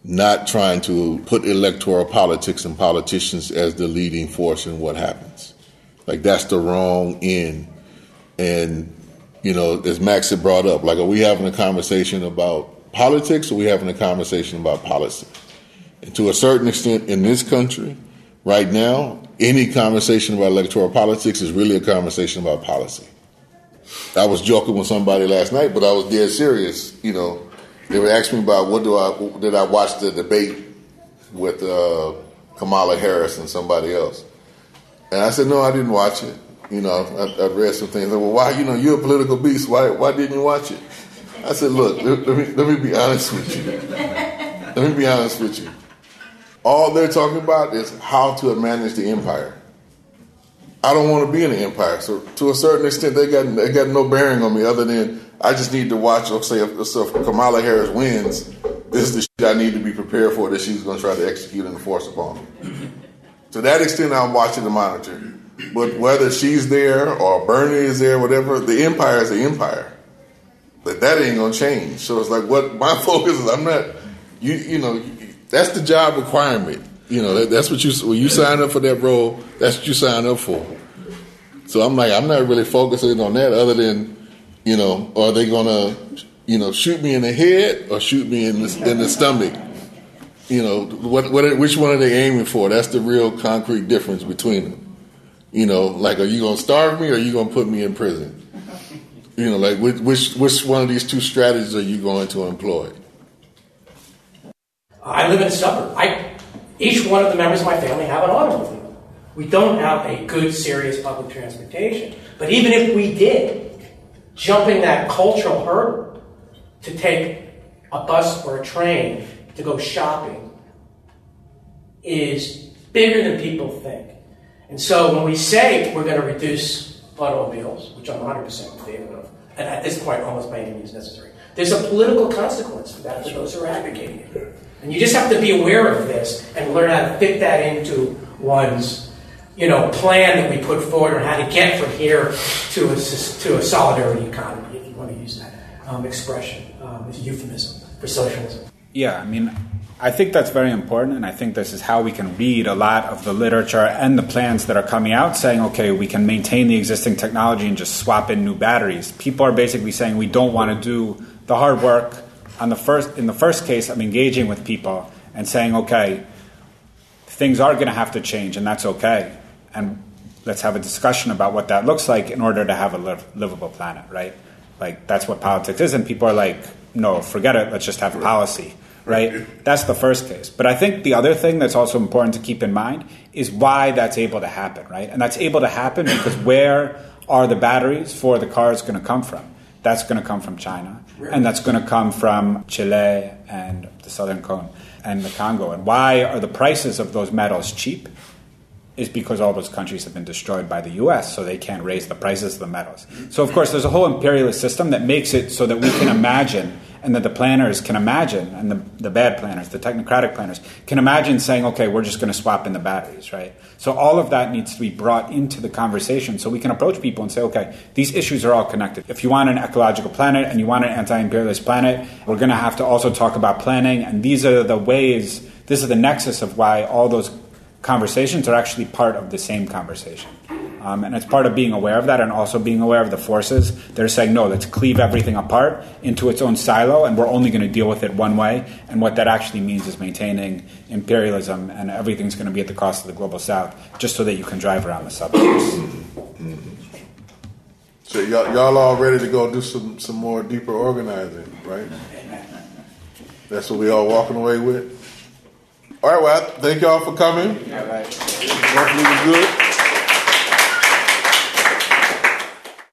Not trying to put electoral politics and politicians as the leading force in what happens. Like that's the wrong end. And you know, as Max had brought up, like are we having a conversation about politics or are we having a conversation about policy? And to a certain extent, in this country, right now, any conversation about electoral politics is really a conversation about policy. I was joking with somebody last night, but I was dead serious. You know, they were asking me about what do I did I watch the debate with uh, Kamala Harris and somebody else, and I said no, I didn't watch it. You know, I, I read some things. well, why? You know, you're a political beast. Why? Why didn't you watch it? I said, look, let, let me let me be honest with you. Let me be honest with you. All they're talking about is how to manage the empire. I don't want to be in the empire. So to a certain extent, they got they got no bearing on me other than I just need to watch. Or say if, if Kamala Harris wins, this is the shit I need to be prepared for that she's going to try to execute and enforce upon me. To that extent, I'm watching the monitor. But whether she's there or Bernie is there, whatever, the empire is the empire. But that ain't gonna change. So it's like what my focus is. I'm not. You you know that's the job requirement. You know that, that's what you when you sign up for that role. That's what you sign up for. So I'm like I'm not really focusing on that other than you know are they gonna you know shoot me in the head or shoot me in the in the stomach. You know what what which one are they aiming for? That's the real concrete difference between them. You know, like, are you going to starve me or are you going to put me in prison? You know, like, which, which one of these two strategies are you going to employ? I live in a suburb. I, each one of the members of my family have an automobile. We don't have a good, serious public transportation. But even if we did, jumping that cultural hurdle to take a bus or a train to go shopping is bigger than people think. And so when we say we're going to reduce automobiles, which I'm 100% in favor of, and at this point almost by any means necessary, there's a political consequence for that for those who are advocating it. And you just have to be aware of this and learn how to fit that into one's you know, plan that we put forward on how to get from here to a, to a solidarity economy, if you want to use that um, expression um, as a euphemism for socialism. Yeah, I mean, I think that's very important, and I think this is how we can read a lot of the literature and the plans that are coming out saying, okay, we can maintain the existing technology and just swap in new batteries. People are basically saying we don't want to do the hard work. On the first, in the first case, I'm engaging with people and saying, okay, things are going to have to change, and that's okay. And let's have a discussion about what that looks like in order to have a liv- livable planet, right? Like, that's what politics is, and people are like, no, forget it, let's just have policy right? That's the first case. But I think the other thing that's also important to keep in mind is why that's able to happen, right? And that's able to happen because where are the batteries for the cars going to come from? That's going to come from China, and that's going to come from Chile and the Southern Cone and the Congo. And why are the prices of those metals cheap? Is because all those countries have been destroyed by the US, so they can't raise the prices of the metals. So, of course, there's a whole imperialist system that makes it so that we can imagine and that the planners can imagine, and the, the bad planners, the technocratic planners, can imagine saying, okay, we're just going to swap in the batteries, right? So all of that needs to be brought into the conversation so we can approach people and say, okay, these issues are all connected. If you want an ecological planet and you want an anti imperialist planet, we're going to have to also talk about planning, and these are the ways, this is the nexus of why all those conversations are actually part of the same conversation. Um, and it's part of being aware of that and also being aware of the forces that are saying, no, let's cleave everything apart into its own silo and we're only going to deal with it one way. And what that actually means is maintaining imperialism and everything's going to be at the cost of the global south just so that you can drive around the suburbs. So y'all, y'all all ready to go do some, some more deeper organizing, right? That's what we all walking away with? All right, well, thank y'all for coming. All right. Hopefully it was good.